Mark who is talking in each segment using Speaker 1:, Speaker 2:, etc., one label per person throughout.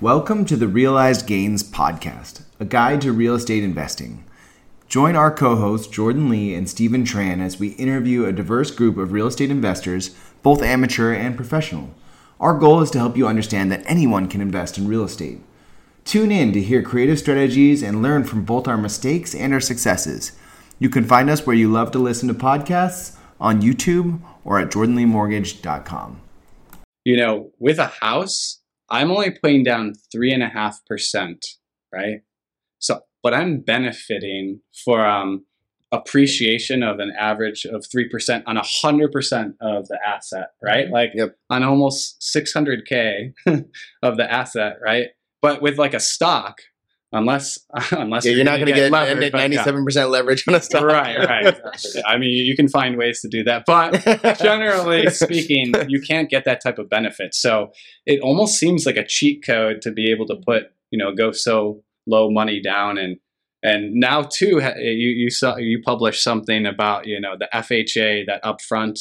Speaker 1: Welcome to the Realized Gains Podcast, a guide to real estate investing. Join our co hosts, Jordan Lee and Steven Tran, as we interview a diverse group of real estate investors, both amateur and professional. Our goal is to help you understand that anyone can invest in real estate. Tune in to hear creative strategies and learn from both our mistakes and our successes. You can find us where you love to listen to podcasts on YouTube or at jordanleemortgage.com.
Speaker 2: You know, with a house, I'm only putting down three and a half percent, right? So, but I'm benefiting from appreciation of an average of three percent on a hundred percent of the asset, right?
Speaker 3: Mm-hmm.
Speaker 2: Like
Speaker 3: Yep.
Speaker 2: on almost six hundred k of the asset, right? But with like a stock, unless unless
Speaker 3: Yeah, you're not going to get
Speaker 2: but yeah.
Speaker 3: 97% leverage on a stock.
Speaker 2: Right, right. exactly. I mean, you can find ways to do that, but generally speaking, you can't get that type of benefit. So it almost seems like a cheat code to be able to put, you know, go so low money down and and now too, you you saw you published something about you know the FHA that upfront,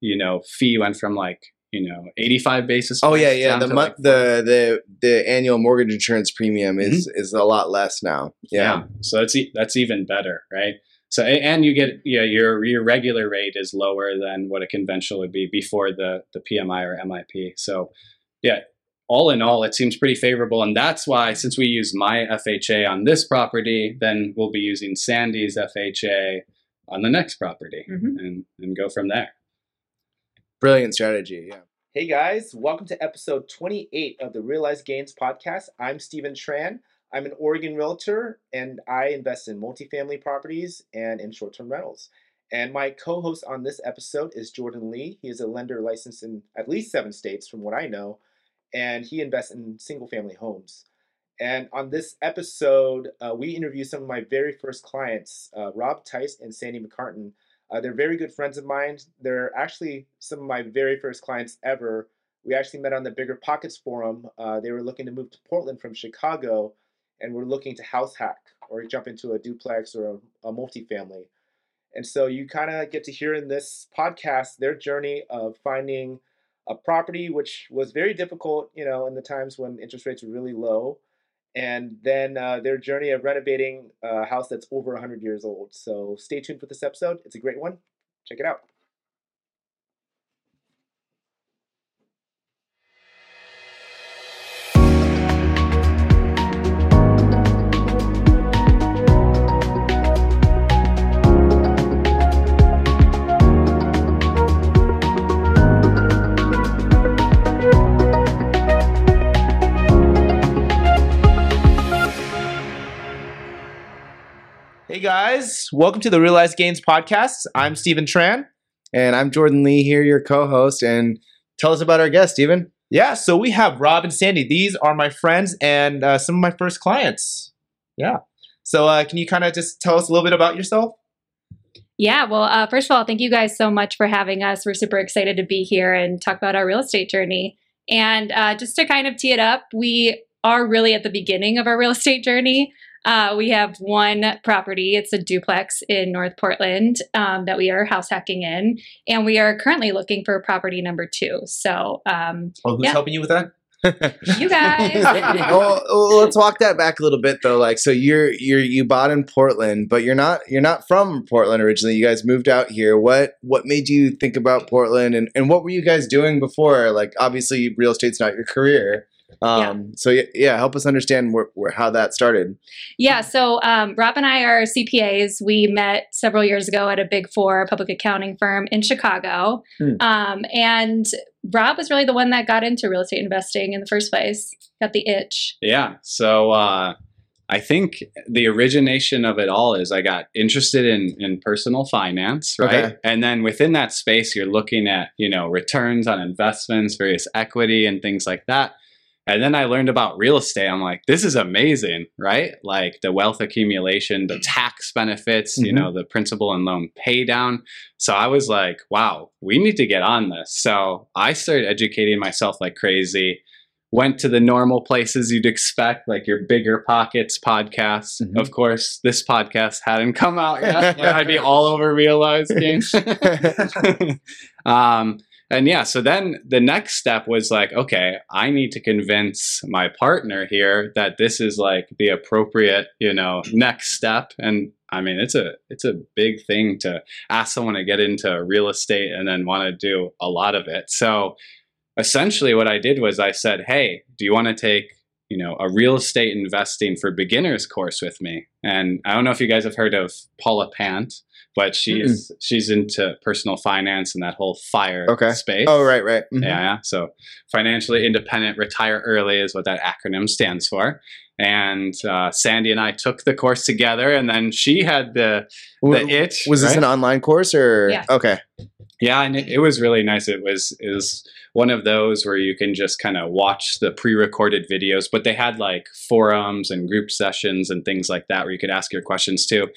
Speaker 2: you know, fee went from like you know 85 basis.
Speaker 3: Oh yeah, yeah. The
Speaker 2: to,
Speaker 3: month,
Speaker 2: like,
Speaker 3: the the the annual mortgage insurance premium is is a lot less now. Yeah.
Speaker 2: So that's e- that's even better, right? So and you get yeah your your regular rate is lower than what a conventional would be before the the PMI or MIP. So yeah, all in all, it seems pretty favorable, and that's why since we use my FHA on this property, then we'll be using Sandy's FHA on the next property,
Speaker 4: Mhm.
Speaker 2: and and go from there.
Speaker 3: Brilliant strategy. Yeah.
Speaker 5: Hey guys, welcome to episode 28 of the Realized Gains podcast. I'm Steven Tran. I'm an Oregon realtor and I invest in multifamily properties and in short term rentals. And my co host on this episode is Jordan Lee. He is a lender licensed in at least seven states, from what I know, and he invests in single family homes. And on this episode, uh, we interview some of my very first clients, uh, Rob Tyse and Sandy McCartin. Uh, they're very good friends of mine. They're actually some of my very first clients ever. We actually met on the Bigger Pockets Forum. Uh, they were looking to move to Portland from Chicago and were looking to house hack or jump into a duplex or a, a multifamily. And so you kind of get to hear in this podcast their journey of finding a property, which was very difficult, you know, in the times when interest rates were really low, and then uh, their journey of renovating a house that's over 100 years old. So stay tuned for this episode. It's a great one. Check it out. Hey guys, welcome to the Realized Gains podcast. I'm Steven Tran.
Speaker 3: And I'm Jordan Lee here, your co-host. And tell us about our guest, Steven.
Speaker 5: Yeah, so we have Rob and Sandy. These are my friends and uh, some of my first clients. Yeah. So uh, can you kind of just tell us a little bit about yourself?
Speaker 4: Yeah, well, uh, first of all, thank you guys so much for having us. We're super excited to be here and talk about our real estate journey. And uh, just to kind of tee it up, we are really at the beginning of our real estate journey. Uh, we have one property, it's a duplex in North Portland um, that we are house hacking in. And we are currently looking for property number two. So, um,
Speaker 5: Oh, who's
Speaker 4: Yeah.
Speaker 5: helping you with that?
Speaker 4: you guys.
Speaker 3: well, well, let's walk that back a little bit though. Like, so you're you're you bought in Portland, but you're not you're not from Portland originally. You guys moved out here. What what made you think about Portland, and and what were you guys doing before? Like, obviously, real estate's not your career. Um, So yeah, yeah, help us understand where, where how that started.
Speaker 4: Yeah, so um, Rob and I are CPAs. We met several years ago at a big four public accounting firm in Chicago.
Speaker 3: Hmm.
Speaker 4: Um, and Rob was really the one that got into real estate investing in the first place, got the itch.
Speaker 2: Yeah. So uh, I think the origination of it all is I got interested in in personal finance, right?
Speaker 3: Okay.
Speaker 2: And then within that space, you're looking at you know returns on investments, various equity, and things like that. And then I learned about real estate. I'm like, this is amazing, right? Like the wealth accumulation, the tax benefits, you
Speaker 3: Mhm.
Speaker 2: know, the principal and loan pay down. So I was like, wow, we need to get on this. So I started educating myself like crazy went to the normal places you'd expect, like your bigger pockets podcast.
Speaker 3: Mhm.
Speaker 2: Of course, this podcast hadn't come out yet. I'd be all over Realized Gains. um, and yeah, so then the next step was like, okay, I need to convince my partner here that this is like the appropriate, you know, next step. And I mean, it's a it's a big thing to ask someone to get into real estate and then want to do a lot of it. So essentially what I did was I said, "Hey, do you want to take you know, a real estate investing for beginners course with me. And I don't know if you guys have heard of Paula Pant, but she's mm she's into personal finance and that whole fire
Speaker 3: okay.
Speaker 2: space.
Speaker 3: Oh, right, right.
Speaker 2: Mm-hmm. Yeah, yeah. So financially independent, retire early is what that acronym stands for. And uh, Sandy and I took the course together, and then she had the the
Speaker 3: W-
Speaker 2: itch.
Speaker 3: Was this an online course or?
Speaker 4: Yeah.
Speaker 3: Okay.
Speaker 2: Yeah, and it, it was really nice. It was it was one of those where you can just kind of watch the pre-recorded videos, but they had like forums and group sessions and things like that where you could ask your questions too.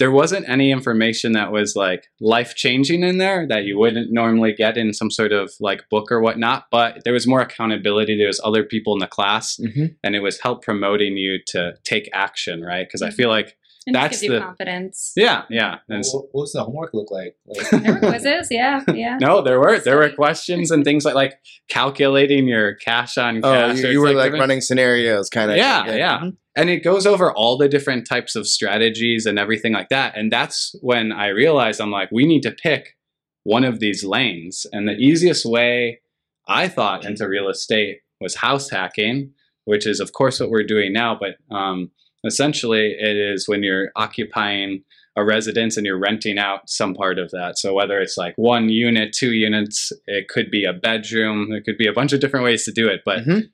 Speaker 2: There wasn't any information that was like life changing in there that you wouldn't normally get in some sort of like book or whatnot, but there was more accountability. There was other people in the class,
Speaker 3: hmm
Speaker 2: and it was help promoting you to take action, right? Because I
Speaker 4: Mhm.
Speaker 2: feel like
Speaker 4: And it
Speaker 2: That's
Speaker 4: gives you
Speaker 2: the-
Speaker 4: confidence.
Speaker 2: yeah, yeah, and
Speaker 5: What, what's the homework look like? like
Speaker 4: There were quizzes, yeah, yeah.
Speaker 2: No, there were there were questions and things like like calculating your cash on
Speaker 3: Oh,
Speaker 2: cash.
Speaker 3: you, you were like
Speaker 2: different-
Speaker 3: running scenarios, kind of.
Speaker 2: Yeah, yeah. and it goes over all the different types of strategies and everything like that. And that's when I realized I'm like, we need to pick one of these lanes. And the easiest way I thought into real estate was house hacking, which is of course what we're doing now. But um, essentially, it is when you're occupying a residence and you're renting out some part of that. So whether it's like one unit, two units, it could be a bedroom, there could be a bunch of different ways to do it. But
Speaker 3: Mhm.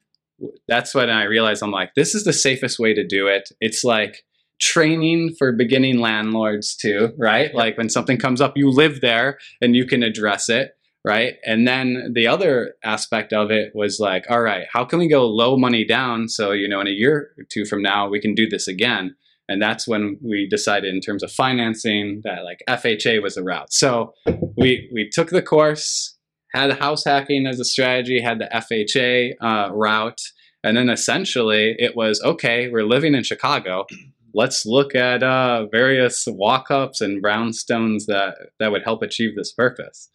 Speaker 2: that's when I realized I'm like, this is the safest way to do it. It's like training for beginning landlords too, right? Like when something comes up, you live there and you can address it. Right. And then the other aspect of it was like, all right, how can we go low money down? So, you know, in a year or two from now, we can do this again. And that's when we decided in terms of financing that like FHA was the route. So we, we took the course, had house hacking as a strategy, had the FHA uh, route. And then essentially it was okay, we're living in Chicago. Let's look at uh, various walk ups and brownstones that, that would help achieve this purpose.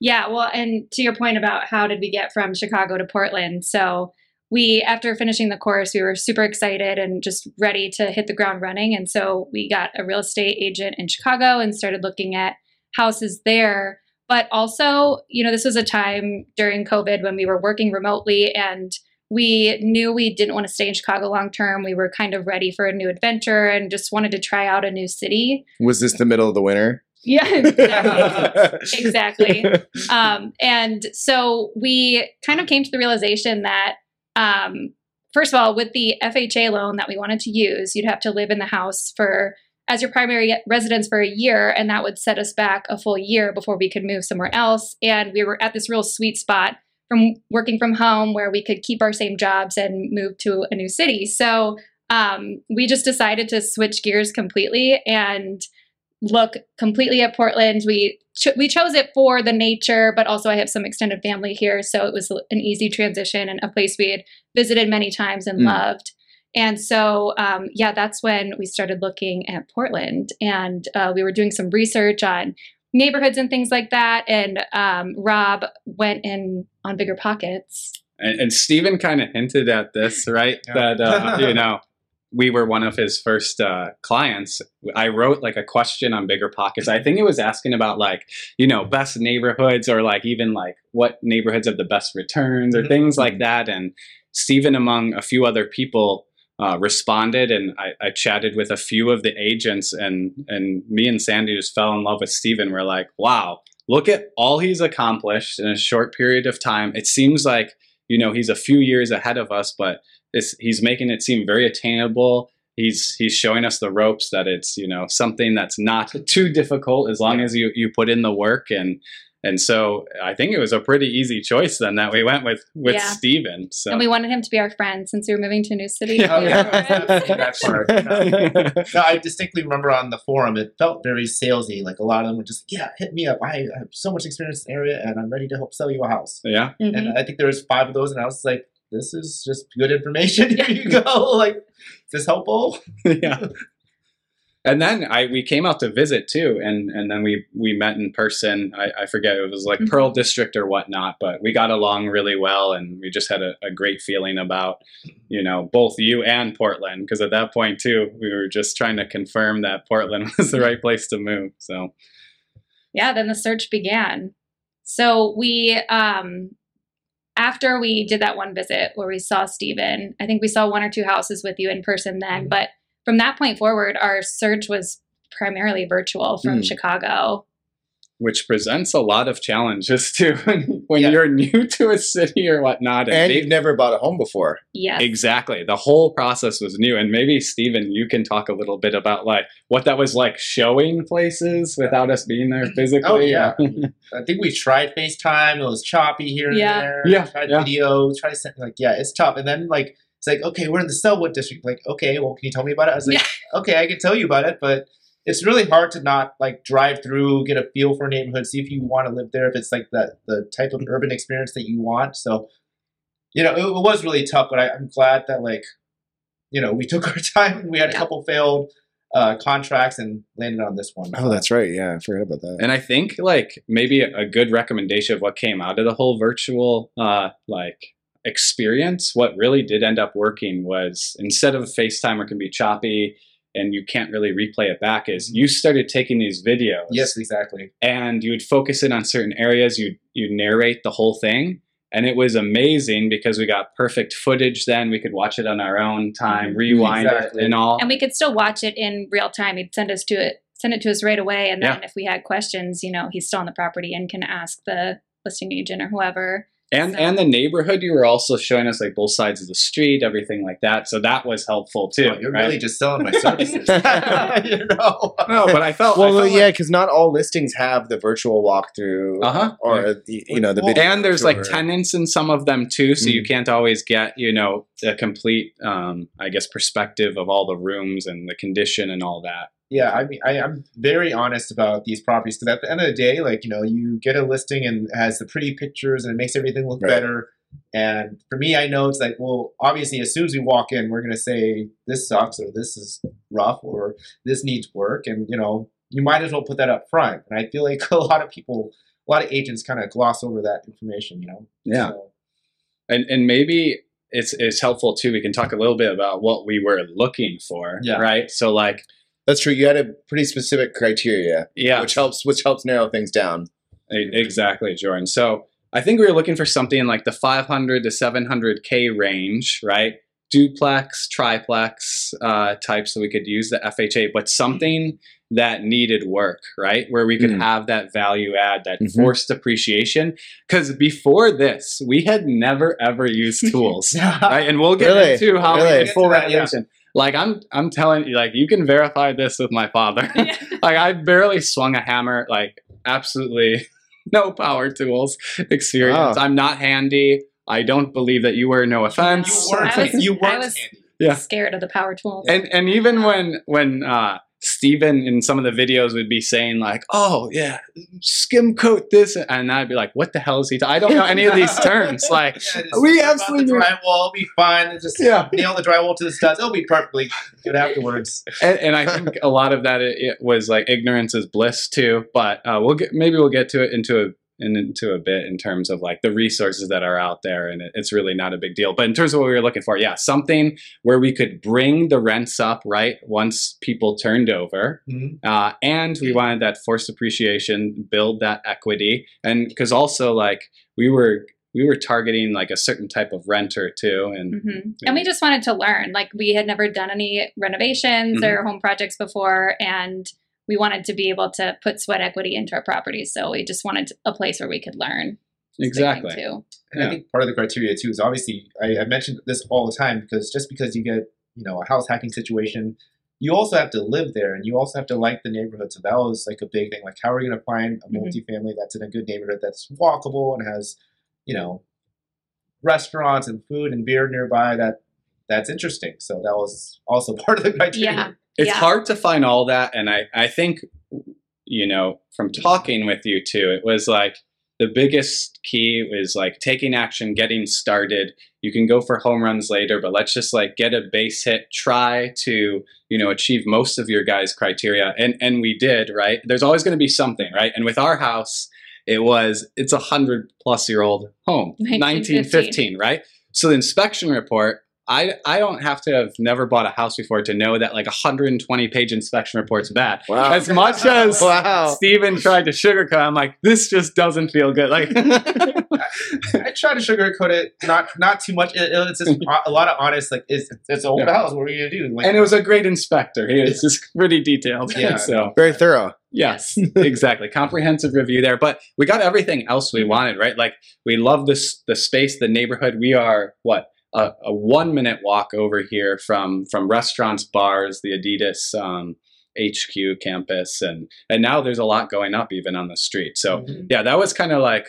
Speaker 4: Yeah, well, and to your point about how did we get from Chicago to Portland? So we, after finishing the course, we were super excited and just ready to hit the ground running. And so we got a real estate agent in Chicago and started looking at houses there. But also, you know, this was a time during COVID when we were working remotely and we knew we didn't want to stay in Chicago long term. We were kind of ready for a new adventure and just wanted to try out a new city.
Speaker 3: Was this the middle of the winter?
Speaker 4: Yeah, exactly. exactly. Um, and so we kind of came to the realization that, um, first of all, with the FHA loan that we wanted to use, you'd have to live in the house for as your primary residence for a year, and that would set us back a full year before we could move somewhere else. And we were at this real sweet spot from working from home where we could keep our same jobs and move to a new city. So um, we just decided to switch gears completely and look completely at Portland. We cho- we chose it for the nature, but also I have some extended family here, so it was an easy transition and a place we had visited many times and
Speaker 3: Mm.
Speaker 4: loved. And so, um, yeah, that's when we started looking at Portland, and uh, we were doing some research on neighborhoods and things like that. And um, Rob went in on bigger pockets.
Speaker 2: And, and Steven kind of hinted at this, right?
Speaker 5: Yeah.
Speaker 2: That, uh, you know, we were one of his first uh, clients. I wrote like a question on Bigger Pockets. I think it was asking about like, you know, best neighborhoods or like even like what neighborhoods have the best returns or
Speaker 5: Mhm.
Speaker 2: things like that. And Steven, among a few other people, uh, responded and I, I chatted with a few of the agents and and me and Sandy just fell in love with Stephen. We're like, wow, look at all he's accomplished in a short period of time. It seems like, you know, he's a few years ahead of us, but it's, he's making it seem very attainable. He's he's showing us the ropes that it's you know something that's not too difficult as long as you you put in the work and and so I think it was a pretty easy choice then that we went with with
Speaker 4: Yeah.
Speaker 2: Steven. So
Speaker 4: And we wanted him to be our friend since we were moving to a new city.
Speaker 2: Yeah.
Speaker 5: Oh,
Speaker 4: We were
Speaker 5: yeah.
Speaker 4: friends.
Speaker 5: part. No, I distinctly remember on the forum, it felt very salesy. Like a lot of them were just, yeah, hit me up. I have so much experience in the area and I'm ready to help sell you a house.
Speaker 2: yeah,
Speaker 4: Mhm.
Speaker 5: And I think there was five of those, and I was like, this is just good information. Here you go. Like, is this helpful?
Speaker 2: yeah. and then I we came out to visit too, and and then we we met in person. I, I forget it was like
Speaker 4: Mhm.
Speaker 2: Pearl District or whatnot, but we got along really well, and we just had a, a great feeling about you know both you and Portland because at that point too we were just trying to confirm that Portland was the right place to move. So
Speaker 4: yeah, then the search began. So we, um, after we did that one visit where we saw Steven, I think we saw one or two houses with you in person then.
Speaker 5: Mhm.
Speaker 4: But from that point forward, our search was primarily virtual from
Speaker 3: Hmm.
Speaker 4: Chicago.
Speaker 2: Which presents a lot of challenges too when, when
Speaker 5: Yeah.
Speaker 2: you're new to a city or whatnot,
Speaker 3: And
Speaker 2: they-
Speaker 3: you've never bought a home before.
Speaker 4: Yeah.
Speaker 2: Exactly. The whole process was new. And maybe, Steven, you can talk a little bit about like what that was like showing places without us being there oh, physically.
Speaker 5: Oh, yeah. I think we tried FaceTime. It was choppy here and there.
Speaker 2: Yeah,
Speaker 5: Tried
Speaker 2: yeah.
Speaker 5: video. Tried to send like yeah, it's tough. And then like it's like okay, we're in the Sellwood district. Like okay, well, can you tell me about it? I was like, okay, I can tell you about it, but it's really hard to not like drive through, get a feel for a neighborhood, see if you want to live there, if it's like that the type of urban experience that you want. So, you know, it, it was really tough, but I, I'm glad that like, you know, we took our time. We had a couple failed uh, contracts and landed on this one.
Speaker 3: Oh, that's right. Yeah, I forgot about that.
Speaker 2: And I think like maybe a, a good recommendation of what came out of the whole virtual uh, like experience, what really did end up working was instead of FaceTime or can be choppy and you can't really replay it back, is mm-hmm. you started taking these videos.
Speaker 5: Yes, exactly.
Speaker 2: and you would focus in on certain areas. You you narrate the whole thing, and it was amazing because we got perfect footage. Then we could watch it on our own time, mm-hmm. rewind
Speaker 5: Exactly.
Speaker 2: it, and all.
Speaker 4: and we could still watch it in real time. He'd send us to it, send it to us right away, and then if we had questions, you know, he's still on the property and can ask the listing agent or whoever.
Speaker 2: And
Speaker 4: so-
Speaker 2: and the neighborhood, you were also showing us like both sides of the street, everything like that. So that was helpful too.
Speaker 5: Oh, you're
Speaker 2: right?
Speaker 5: really just selling my services. you know.
Speaker 2: no, but I felt
Speaker 3: well,
Speaker 2: I felt
Speaker 3: yeah,
Speaker 2: like-
Speaker 3: because not all listings have the virtual walkthrough
Speaker 2: Uh-huh.
Speaker 3: or the, you know the
Speaker 5: Well,
Speaker 3: video.
Speaker 2: and there's like tenants in some of them too so
Speaker 3: Mm.
Speaker 2: you can't always get you know a complete um, i guess perspective of all the rooms and the condition and all that
Speaker 5: Yeah, I mean, I, I'm very honest about these properties because at the end of the day, like you know, you get a listing and it has the pretty pictures and it makes everything look
Speaker 3: Right.
Speaker 5: better. And for me, I know it's like, well, obviously, as soon as we walk in, we're gonna say this sucks or this is rough or this needs work, and you know, you might as well put that up front. And I feel like a lot of people, a lot of agents, kind of gloss over that information. You know.
Speaker 2: Yeah.
Speaker 5: So,
Speaker 2: and and maybe it's it's helpful too we can talk a little bit about what we were looking for
Speaker 5: Yeah.
Speaker 2: right so like
Speaker 3: That's true. You had a pretty specific criteria,
Speaker 2: yeah
Speaker 3: which helps which helps narrow things down.
Speaker 2: Exactly, Jordan. So I think we were looking for something in like the 500 to 700k range, right? Duplex, triplex uh, type, so we could use the FHA, but something that needed work, right? Where we could
Speaker 3: Mm.
Speaker 2: have that value add, that
Speaker 3: Mhm.
Speaker 2: forced appreciation. Because before this, we had never ever used tools, right? And we'll get
Speaker 3: Really?
Speaker 2: into how we
Speaker 3: Really?
Speaker 2: did full
Speaker 5: that, yeah.
Speaker 2: Renovation. Like I'm, I'm telling you, like you can verify this with my father. like I barely swung a hammer, like absolutely no power tools experience.
Speaker 3: Wow.
Speaker 2: I'm not handy. I don't believe that you were. No offense.
Speaker 5: you weren't.
Speaker 4: I was-
Speaker 5: you weren't
Speaker 4: was-
Speaker 5: handy.
Speaker 2: Yeah.
Speaker 4: Scared of the power tools.
Speaker 2: and and even when when uh Steven in some of the videos would be saying like, "Oh yeah, skim coat this," and I'd be like, "What the hell is he? I don't know any of these terms." Like,
Speaker 5: Yeah,
Speaker 2: we absolutely
Speaker 5: the drywall. It'll be fine. Just
Speaker 2: Yeah.
Speaker 5: nail the drywall to the studs. It'll be perfectly good afterwards.
Speaker 2: and, and I think a lot of that it, it was like ignorance is bliss too. But uh, we'll get maybe we'll get to it into a into a bit in terms of like the resources that are out there, and it's really not a big deal. But in terms of what we were looking for, yeah, something where we could bring the rents up right once people turned over, uh, and we wanted that forced appreciation, build that equity, and because also like we were we were targeting like a certain type of renter too, and
Speaker 4: hmm And we just wanted to learn. Like we had never done any renovations
Speaker 2: Mhm.
Speaker 4: or home projects before, and we wanted to be able to put sweat equity into our properties. So we just wanted a place where we could learn.
Speaker 2: exactly.
Speaker 4: Too.
Speaker 5: And
Speaker 2: Yeah.
Speaker 5: I think part of the criteria too is obviously I, I mentioned this all the time because just because you get you know a house hacking situation, you also have to live there and you also have to like the neighborhood. So that was like a big thing. Like how are we going to find a
Speaker 4: Mhm.
Speaker 5: multifamily that's in a good neighborhood that's walkable and has you know restaurants and food and beer nearby that that's interesting. So that was also part of the criteria.
Speaker 4: Yeah.
Speaker 2: It's
Speaker 4: Yeah.
Speaker 2: hard to find all that and i i think you know from talking with you too it was like the biggest key is like taking action, getting started. You can go for home runs later, but let's just like get a base hit, try to, you know, achieve most of your guys' criteria. And and we did, right? There's always going to be something, right? And with our house, it was it's a hundred plus year old home,
Speaker 4: 1915.
Speaker 2: 1915, right? So the inspection report I, I don't have to have never bought a house before to know that like a 120 page inspection report's bad.
Speaker 3: Wow.
Speaker 2: As much as
Speaker 3: Wow.
Speaker 2: Steven tried to sugarcoat, I'm like, this just doesn't feel good. Like,
Speaker 5: I try to sugarcoat it, not not too much. It- it's just a lot of honest, like it's it's an old
Speaker 2: Yeah.
Speaker 5: house. What are you gonna do? Like,
Speaker 2: and it was a great inspector. He was just pretty detailed.
Speaker 5: Yeah.
Speaker 2: so
Speaker 3: Very thorough.
Speaker 2: Yes, exactly. Comprehensive review there, but we got everything else we mm-hmm. wanted, right? Like we love this the space, the neighborhood. We are what a, a one minute walk over here from from restaurants, bars, the Adidas um, HQ campus, and and now there's a lot going up even on the street. So
Speaker 5: Mhm.
Speaker 2: yeah, that was kind of like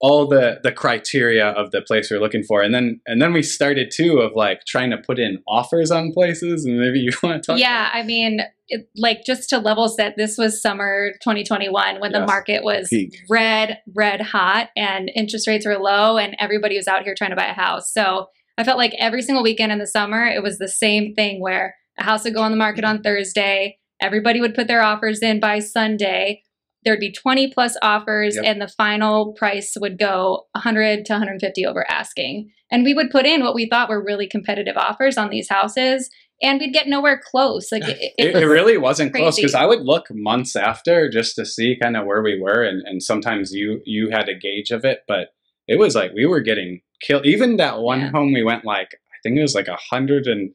Speaker 2: all the the criteria of the place we are looking for, and then and then we started too of like trying to put in offers on places, and maybe you want to talk.
Speaker 4: Yeah, I mean, it, like just to level set, this was summer 2021 when the market was
Speaker 3: Peak.
Speaker 4: red, red hot, and interest rates were low, and everybody was out here trying to buy a house. So I felt like every single weekend in the summer, it was the same thing where a house would go on the market on Thursday, everybody would put their offers in by Sunday. There'd be 20 plus offers,
Speaker 5: Yep.
Speaker 4: and the final price would go 100 to 150 over asking. And we would put in what we thought were really competitive offers on these houses, and we'd get nowhere close. Like it, it,
Speaker 2: it, it really wasn't close because I would look months after just to see kind of where we were, and, and sometimes you you had a gauge of it, but it was like we were getting killed. Even that one
Speaker 4: Yeah.
Speaker 2: home we went like I think it was like a hundred and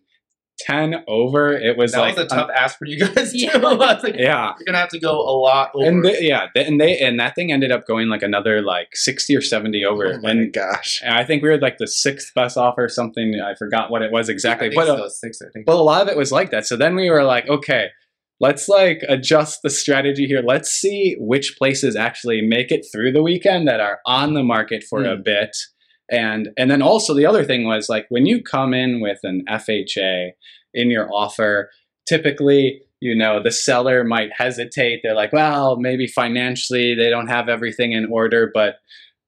Speaker 2: ten over. It was
Speaker 5: that
Speaker 2: like
Speaker 5: was a tough ask for you guys too.
Speaker 4: Yeah.
Speaker 5: I was like,
Speaker 2: yeah.
Speaker 5: you're gonna have to go a lot over.
Speaker 2: And they, yeah, th- and they and that thing ended up going like another like sixty or seventy over,
Speaker 3: Oh my
Speaker 2: and,
Speaker 3: gosh.
Speaker 2: and I think we were like the sixth best offer, or something. I forgot what it was exactly,
Speaker 5: I think
Speaker 2: but uh,
Speaker 5: so, six. I think.
Speaker 2: But a lot of it was like that. So then we were like, okay, let's like adjust the strategy here. Let's see which places actually make it through the weekend that are on the market for a bit. And and then also the other thing was like when you come in with an FHA in your offer, typically you know the seller might hesitate. They're like, well, maybe financially they don't have everything in order, but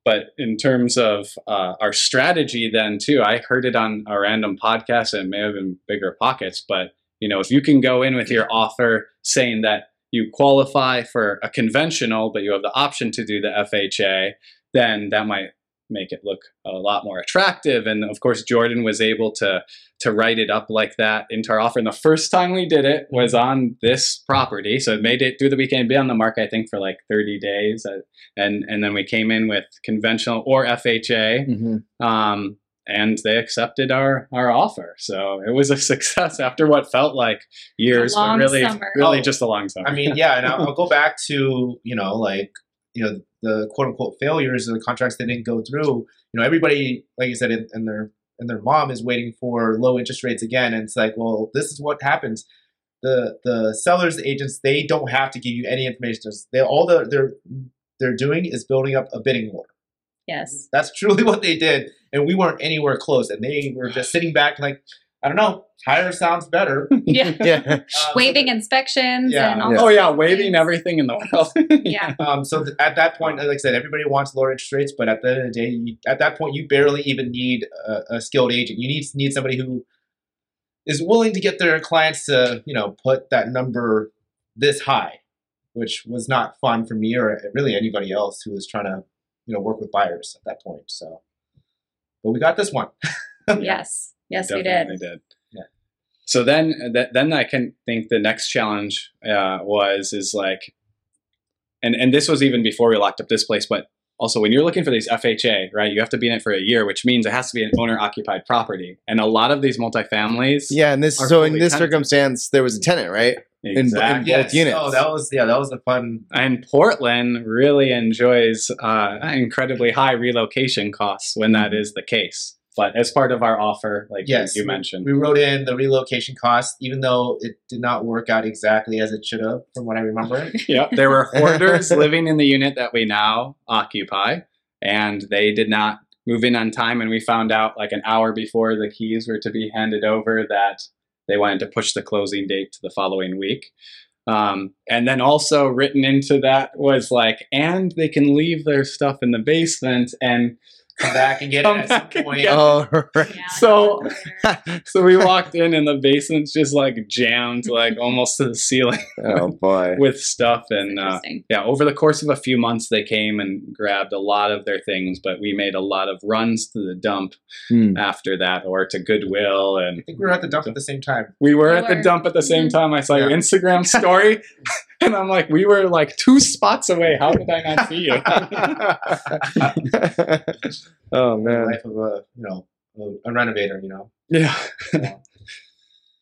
Speaker 2: but in terms of uh, our strategy, then too, I heard it on a random podcast, and it may have been bigger pockets. But you know, if you can go in with your offer saying that you qualify for a conventional, but you have the option to do the FHA, then that might make it look a lot more attractive. And of course, Jordan was able to to write it up like that into our offer. And the first time we did it was on this property, so it made it through the weekend, be on the market I think for like 30 days, uh, and and then we came in with conventional or FHA,
Speaker 3: Mhm.
Speaker 2: um, and they accepted our our offer. So it was a success after what felt like years, but really
Speaker 4: summer.
Speaker 2: really
Speaker 5: Oh,
Speaker 2: just a long summer.
Speaker 5: I mean, yeah, and I'll, I'll go back to you know like you know the quote unquote failures of the contracts that didn't go through. You know, everybody, like you said, and and their and their mom is waiting for low interest rates again, and it's like, well, this is what happens. The the sellers, the agents, they don't have to give you any information. They all the, they're they're doing is building up a bidding war.
Speaker 4: yes.
Speaker 5: That's truly what they did, and we weren't anywhere close, and they were just sitting back like, I don't know, higher sounds better.
Speaker 4: Yeah.
Speaker 3: Yeah.
Speaker 4: Waiving inspections
Speaker 5: Yeah.
Speaker 4: and all
Speaker 3: Yeah.
Speaker 2: oh
Speaker 4: those
Speaker 2: yeah,
Speaker 4: things.
Speaker 2: waiving everything in the world.
Speaker 4: Yeah.
Speaker 5: Um, so th- at that point, like I said, everybody wants lower interest rates, but at the end of the day, you, at that point, you barely even need a, a skilled agent. You need need somebody who is willing to get their clients to, you know, put that number this high, which was not fun for me or really anybody else who was trying to, you know, work with buyers at that point. So, but we got this one.
Speaker 4: Yes. Yes, we did.
Speaker 2: Definitely did.
Speaker 5: Yeah.
Speaker 2: So then, th- then I can think the next challenge uh, was is like, and and this was even before we locked up this place, but also when you're looking for these FHA, right? You have to be in it for a year, which means it has to be an owner occupied property, and a lot of these multifamilies,
Speaker 3: Yeah, and this so in this
Speaker 2: tenanted.
Speaker 3: circumstance there was a tenant, right? Exactly. in-
Speaker 2: exactly.
Speaker 3: Both units.
Speaker 5: Oh, that was yeah, that was the fun.
Speaker 2: And Portland really enjoys uh, incredibly high relocation costs when that is the case. But as part of our offer, like you-
Speaker 5: Yes,
Speaker 2: you mentioned,
Speaker 5: We wrote in the relocation cost, even though it did not work out exactly as it should have, from what I remember.
Speaker 2: Yep, there were hoarders living in the unit that we now occupy, and they did not move in on time. And we found out like an hour before the keys were to be handed over that they wanted to push the closing date to the following week. Um, and then also written into that was like, and they can leave their stuff in the basement and
Speaker 5: Come back and get
Speaker 2: Come
Speaker 5: it at some
Speaker 2: back and
Speaker 5: point.
Speaker 2: get.
Speaker 3: Oh, right.
Speaker 4: Yeah,
Speaker 2: So- so we walked in and the basement's just like jammed like almost to the ceiling
Speaker 3: oh boy.
Speaker 2: with stuff and uh, yeah over the course of a few months they came and grabbed a lot of their things but we made a lot of runs to the dump
Speaker 3: Hmm.
Speaker 2: after that or to goodwill and
Speaker 5: I think we were at the dump at the same time.
Speaker 2: we were
Speaker 4: We
Speaker 2: at the dump at the same
Speaker 4: Mhm.
Speaker 2: time i saw your instagram story and i'm like we were like two spots away how did i not see you
Speaker 3: oh
Speaker 5: The
Speaker 3: man.
Speaker 5: life of a you know a, a renovator. You know.
Speaker 2: yeah
Speaker 5: Yeah.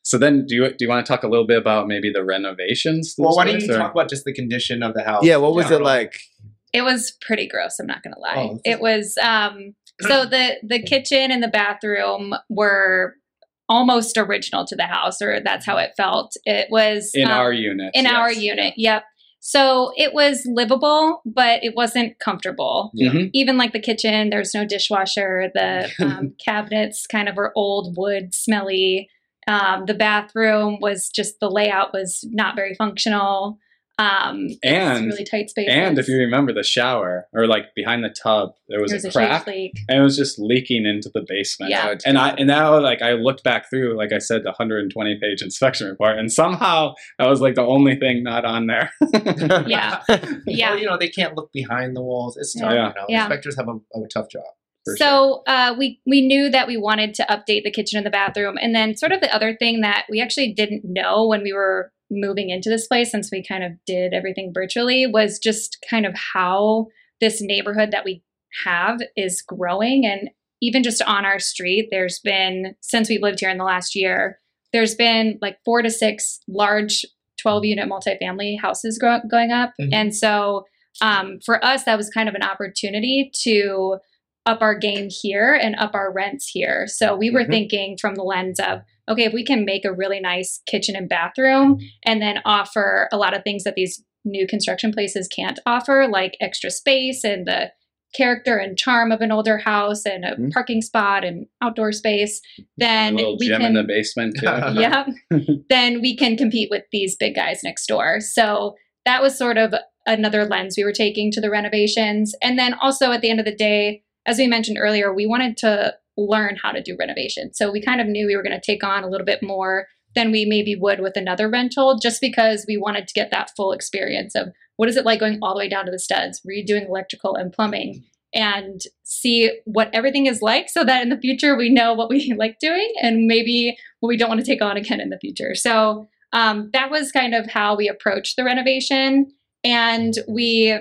Speaker 2: so then do you do you want to talk a little bit about maybe the renovations
Speaker 5: Well, why don't you
Speaker 2: or-
Speaker 5: talk about just the condition of the house?
Speaker 3: Yeah, what was it like?
Speaker 4: It was pretty gross. I'm not gonna lie.
Speaker 5: Oh,
Speaker 4: it was um. So the the kitchen and the bathroom were almost original to the house, or that's how it felt. It was
Speaker 2: in
Speaker 4: um,
Speaker 2: our unit
Speaker 4: in our
Speaker 2: yes.
Speaker 4: unit. Yep. So it was livable, but it wasn't comfortable.
Speaker 5: Yeah.
Speaker 2: Mhm.
Speaker 4: Even like the kitchen, there's no dishwasher. The um, cabinets kind of were old wood, smelly. Um, the bathroom was just the layout was not very functional. Um,
Speaker 2: and
Speaker 4: really tight space.
Speaker 2: and if you remember the shower or like behind the tub there was,
Speaker 4: there was
Speaker 2: a
Speaker 4: a
Speaker 2: crack
Speaker 4: leak.
Speaker 2: and it was just leaking into the basement
Speaker 4: Yeah.
Speaker 2: and i and now like i looked back through like i said the 120 page inspection report and somehow that was like the only thing not on there
Speaker 4: Yeah. Yeah.
Speaker 5: Well, you know they can't look behind the walls. It's tough.
Speaker 2: Yeah.
Speaker 5: You know,
Speaker 4: Yeah.
Speaker 5: inspectors have a, a tough job.
Speaker 4: So uh, we we knew that we wanted to update the kitchen and the bathroom, and then sort of the other thing that we actually didn't know when we were moving into this place, since we kind of did everything virtually, was just kind of how this neighborhood that we have is growing, and even just on our street, there's been since we've lived here in the last year, there's been like four to six large 12 unit multifamily houses grow- going up,
Speaker 5: Mhm.
Speaker 4: and so um, for us, that was kind of an opportunity to up our game here and up our rents here. So we were
Speaker 3: Mhm.
Speaker 4: thinking from the lens of, okay, if we can make a really nice kitchen and bathroom and then offer a lot of things that these new construction places can't offer, like extra space and the character and charm of an older house and a
Speaker 3: Mhm.
Speaker 4: parking spot and outdoor space,
Speaker 2: a
Speaker 4: then
Speaker 2: little
Speaker 4: we
Speaker 2: gym
Speaker 4: can
Speaker 2: in the basement too.
Speaker 4: yeah, then we can compete with these big guys next door. So that was sort of another lens we were taking to the renovations. And then also at the end of the day, as we mentioned earlier, we wanted to learn how to do renovation. So we kind of knew we were going to take on a little bit more than we maybe would with another rental just because we wanted to get that full experience of what is it like going all the way down to the studs, redoing electrical and plumbing and see what everything is like so that in the future we know what we like doing and maybe what we don't want to take on again in the future. So um, that was kind of how we approached the renovation. And we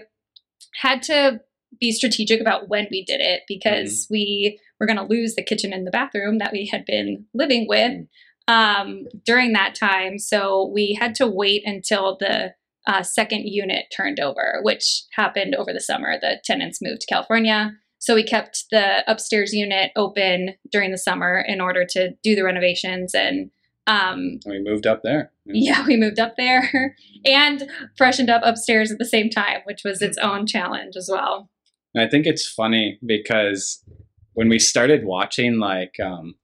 Speaker 4: had to be strategic about when we did it because we were going to lose the kitchen and the bathroom that we had been living with um, during that time. So we had to wait until the uh, second unit turned over, which happened over the summer. The tenants moved to California. So we kept the upstairs unit open during the summer in order to do the renovations. And um,
Speaker 2: we moved up there
Speaker 4: yeah, we moved up there and freshened up upstairs at the same time, which was its own challenge as well.
Speaker 2: And I think it's funny because when we started watching like um,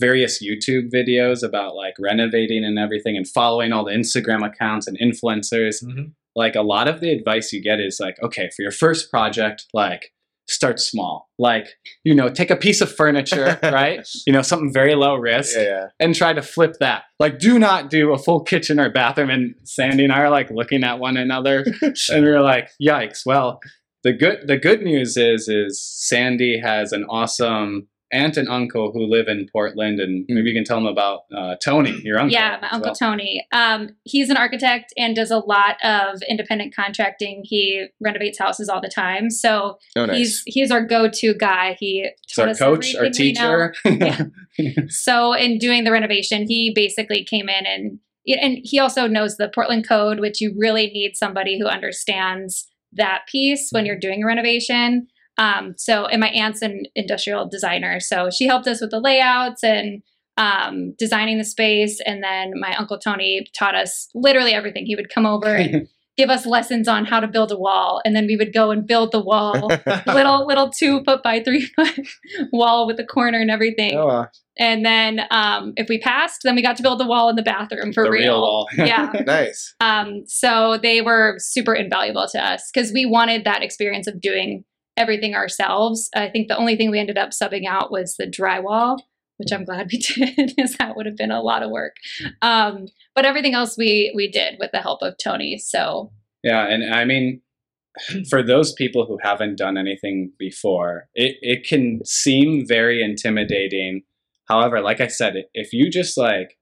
Speaker 2: various YouTube videos about like renovating and everything and following all the Instagram accounts and influencers,
Speaker 5: Mhm.
Speaker 2: like a lot of the advice you get is like, okay, for your first project, like start small. Like, you know, take a piece of furniture, right? You know, something very low risk
Speaker 3: Yeah, yeah.
Speaker 2: and try to flip that. Like, do not do a full kitchen or bathroom. And Sandy and I are like looking at one another, and we are like, "Yikes!" Well, the good the good news is is Sandy has an awesome aunt and uncle who live in Portland, and maybe you can tell them about uh, Tony, your uncle.
Speaker 4: Yeah, my uncle
Speaker 2: well.
Speaker 4: Tony. Um, he's an architect and does a lot of independent contracting. He renovates houses all the time, so
Speaker 3: Oh, nice.
Speaker 4: he's he's our go-to guy. He
Speaker 2: He's
Speaker 4: taught
Speaker 2: our
Speaker 4: us
Speaker 2: coach, our
Speaker 4: everything we
Speaker 2: teacher.
Speaker 4: So in doing the renovation, he basically came in and and he also knows the Portland code, which you really need somebody who understands that piece when you're doing a renovation. Um, so and my aunt's an industrial designer, so she helped us with the layouts and um, designing the space. And then my uncle Tony taught us literally everything. He would come over and give us lessons on how to build a wall, and then we would go and build the wall, little little two foot by three foot wall with the corner and everything.
Speaker 3: Oh, wow.
Speaker 4: And then um, if we passed, then we got to build the wall in the bathroom for
Speaker 2: the
Speaker 4: real.
Speaker 2: real wall.
Speaker 4: Yeah.
Speaker 3: nice.
Speaker 4: Um, so they were super invaluable to us because we wanted that experience of doing everything ourselves. I think the only thing we ended up subbing out was the drywall, which I'm glad we did, because that would have been a lot of work. Um, but everything else we we did with the help of Tony. So
Speaker 2: Yeah, and I mean, for those people who haven't done anything before, it, it can seem very intimidating. However, like I said, if you just like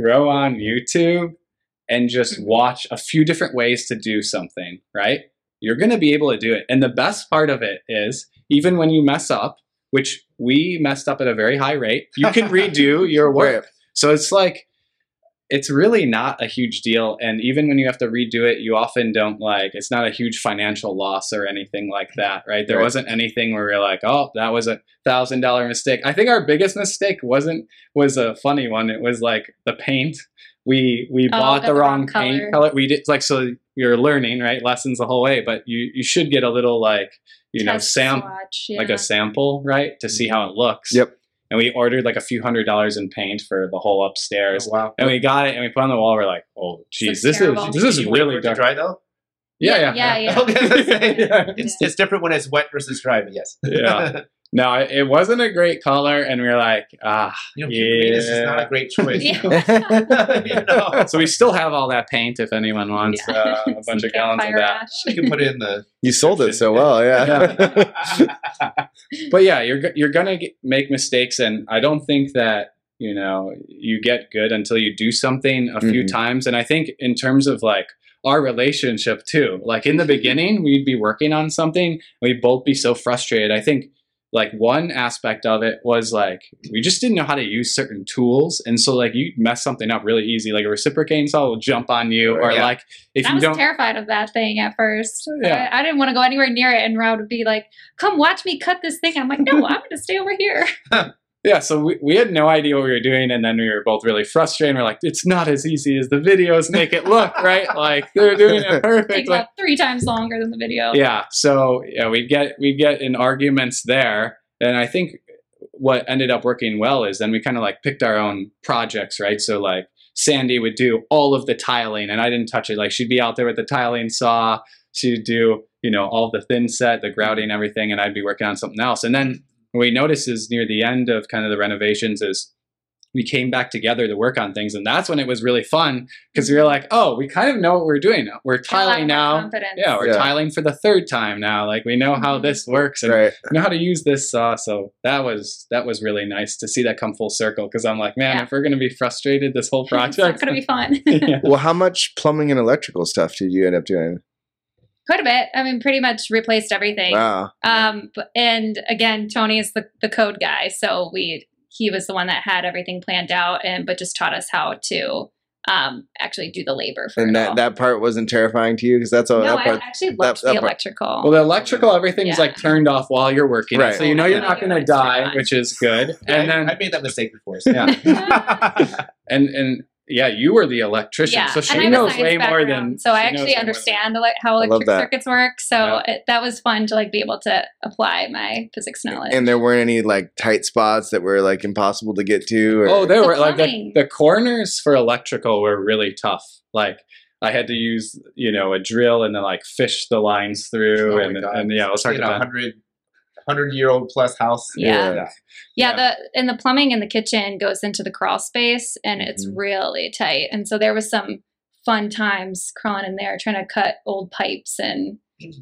Speaker 2: throw on YouTube and just
Speaker 4: Mhm.
Speaker 2: watch a few different ways to do something, right? You're going to be able to do it. And the best part of it is, even when you mess up, which we messed up at a very high rate, you can redo your work. So it's like, it's really not a huge deal. And even when you have to redo it, you often don't like, it's not a huge financial loss or anything like that, right? There
Speaker 3: Right.
Speaker 2: wasn't anything where you're like, oh, that was a thousand dollar mistake. I think our biggest mistake wasn't, was a funny one. It was like the paint. We, we
Speaker 4: Oh,
Speaker 2: bought the
Speaker 4: the
Speaker 2: wrong
Speaker 4: wrong
Speaker 2: paint
Speaker 4: color.
Speaker 2: color. We did like, so you're learning, right? Lessons the whole way, but you, you should get a little like, you know,
Speaker 4: test
Speaker 2: sam,
Speaker 4: swatch,
Speaker 2: like a sample, right? To see mm-hmm. how it looks.
Speaker 3: Yep.
Speaker 2: And we ordered like a few hundred dollars in paint for the whole upstairs.
Speaker 5: Oh, wow.
Speaker 2: And we got it and we put it on the wall. We're like, oh, geez,
Speaker 4: This
Speaker 2: this
Speaker 4: is terrible.
Speaker 2: is this is
Speaker 5: Did you wait for
Speaker 2: really dark.
Speaker 5: dry though.
Speaker 2: Yeah, yeah,
Speaker 4: yeah, yeah.
Speaker 5: Okay,
Speaker 2: Yeah.
Speaker 5: It's, it's different when it's wet versus dry, but yes.
Speaker 2: Yeah. No, it it wasn't a great color, and we were like, ah.
Speaker 5: you know, green is not a great choice. You know?
Speaker 2: So we still have all that paint if anyone wants
Speaker 4: Yeah.
Speaker 2: uh, a bunch of gallons of that.
Speaker 4: ash.
Speaker 5: You can put it in the.
Speaker 3: You sold it so well, yeah.
Speaker 2: But yeah, you're you're gonna get, make mistakes, and I don't think that you know you get good until you do something a few
Speaker 3: Mhm.
Speaker 2: times. And I think in terms of like our relationship too, like in the beginning, we'd be working on something, we'd both be so frustrated. I think like one aspect of it was like we just didn't know how to use certain tools, and so like you mess something up really easy. Like a reciprocating saw will jump on you, or
Speaker 5: Yeah.
Speaker 2: like if
Speaker 4: I
Speaker 2: you
Speaker 4: was
Speaker 2: don't.
Speaker 4: I was terrified of that thing at first.
Speaker 2: Yeah.
Speaker 4: I, I didn't want to go anywhere near it, and Rob would be like, "Come watch me cut this thing." I'm like, "No, I'm going to stay over here."
Speaker 2: Yeah, so we, we had no idea what we were doing, and then we were both really frustrated. We're like, it's not as easy as the videos make it look, right? Like they're doing it
Speaker 4: Takes
Speaker 2: perfectly.
Speaker 4: about three times longer than the video.
Speaker 2: Yeah, so yeah, we'd get we'd get in arguments there, and I think what ended up working well is then we kind of like picked our own projects, right? So like Sandy would do all of the tiling, and I didn't touch it. Like she'd be out there with the tiling saw, she'd do you know all the thin set, the grouting, everything, and I'd be working on something else. And then what we noticed is near the end of kind of the renovations is we came back together to work on things, and that's when it was really fun because we were like, oh, we kind of know what we're doing. now We're
Speaker 4: Got a lot
Speaker 2: tiling now.
Speaker 4: confidence.
Speaker 2: Yeah, we're
Speaker 3: Yeah.
Speaker 2: tiling for the third time now. Like we know how
Speaker 4: Mhm.
Speaker 2: this works and
Speaker 3: right.
Speaker 2: know how to use this saw. So that was that was really nice to see that come full circle. Because I'm like, man,
Speaker 4: Yeah.
Speaker 2: if we're gonna be frustrated this whole
Speaker 4: it's not going to be fun.
Speaker 2: yeah.
Speaker 3: Well, how much plumbing and electrical stuff did you end up doing?
Speaker 4: Quite a bit. I mean, pretty much replaced everything.
Speaker 3: Wow.
Speaker 4: Um, and again, Tony is the, the code guy, so we he was the one that had everything planned out, and but just taught us how to um actually do the labor for
Speaker 3: And that,
Speaker 4: all.
Speaker 3: that part wasn't terrifying to you because that's all
Speaker 4: no,
Speaker 3: that
Speaker 4: I
Speaker 3: part.
Speaker 4: actually
Speaker 3: that-
Speaker 4: loved
Speaker 3: that
Speaker 4: the
Speaker 3: part-
Speaker 4: electrical.
Speaker 2: Well, the electrical, everything's
Speaker 4: Yeah.
Speaker 2: like turned off while you're working,
Speaker 3: Right.
Speaker 2: so you know you're not gonna die, which is good. And
Speaker 5: I,
Speaker 2: then
Speaker 5: I made that mistake before. So.
Speaker 2: yeah, and and yeah, you were the electrician,
Speaker 4: yeah,
Speaker 2: so she
Speaker 4: I
Speaker 2: knows
Speaker 4: science
Speaker 2: way more
Speaker 4: background,
Speaker 2: than.
Speaker 4: so I actually
Speaker 2: way more than-
Speaker 4: understand ele- how electric
Speaker 3: that.
Speaker 4: circuits work. So
Speaker 2: Yeah.
Speaker 4: it, that was fun to like be able to apply my physics knowledge.
Speaker 3: And there weren't any like tight spots that were like impossible to get to. Or,
Speaker 2: Oh, there
Speaker 4: The
Speaker 2: were like the, the corners for electrical were really tough. Like I had to use you know a drill and then like fish the lines through,
Speaker 5: Oh my
Speaker 2: and
Speaker 5: God.
Speaker 2: and yeah, it was hard
Speaker 5: in
Speaker 2: to
Speaker 5: a hundred, hundred year old plus house.
Speaker 4: Yeah.
Speaker 3: Yeah.
Speaker 4: yeah,
Speaker 2: Yeah.
Speaker 4: the and the plumbing in the kitchen goes into the crawl space, and it's
Speaker 3: Mhm.
Speaker 4: really tight. And so there was some fun times crawling in there trying to cut old pipes and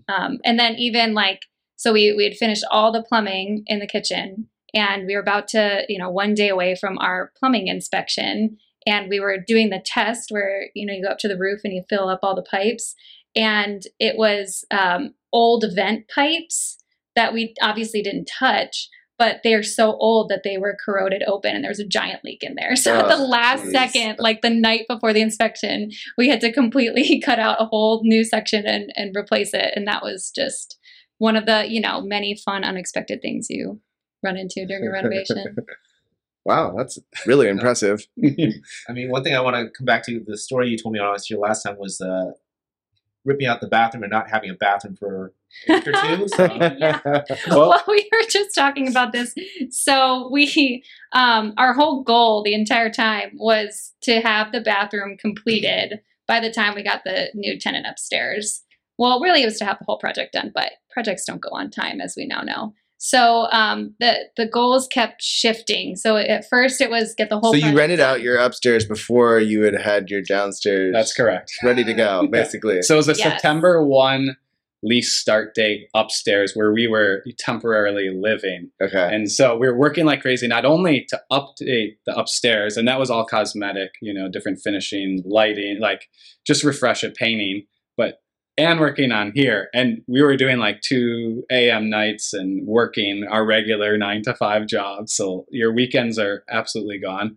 Speaker 4: um, and then even like so we we had finished all the plumbing in the kitchen and we were about to you know one day away from our plumbing inspection and we were doing the test where you know you go up to the roof and you fill up all the pipes and it was um, old vent pipes that we obviously didn't touch but they're so old that they were corroded open and there was a giant leak in there so at the
Speaker 3: Oh,
Speaker 4: last
Speaker 3: jeez.
Speaker 4: second like the night before the inspection we had to completely cut out a whole new section and, and replace it and that was just one of the you know many fun unexpected things you run into during a renovation
Speaker 3: wow, that's really impressive.
Speaker 5: I mean, one thing I want to come back to the story you told me on your last time was uh, ripping out the bathroom and not having a bathroom for a week or two. So.
Speaker 4: Yeah.
Speaker 2: Well-
Speaker 4: well, we were just talking about this. So we, um, our whole goal the entire time was to have the bathroom completed by the time we got the new tenant upstairs. Well, really, it was to have the whole project done, but projects don't go on time, as we now know. So um, the the goals kept shifting. So at first, it was get the whole.
Speaker 3: so you
Speaker 4: project
Speaker 3: rented out your upstairs before you had had your downstairs.
Speaker 2: That's correct.
Speaker 3: Ready to go, basically.
Speaker 2: So it was a
Speaker 4: Yes.
Speaker 2: September 1 lease start date upstairs where we were temporarily living.
Speaker 3: okay.
Speaker 2: And so we were working like crazy, not only to update the upstairs, and that was all cosmetic, you know, different finishing, lighting, like just refresh it, painting, but and working on here. And we were doing like 2 a.m. nights and working our regular nine to five jobs. So your weekends are absolutely gone.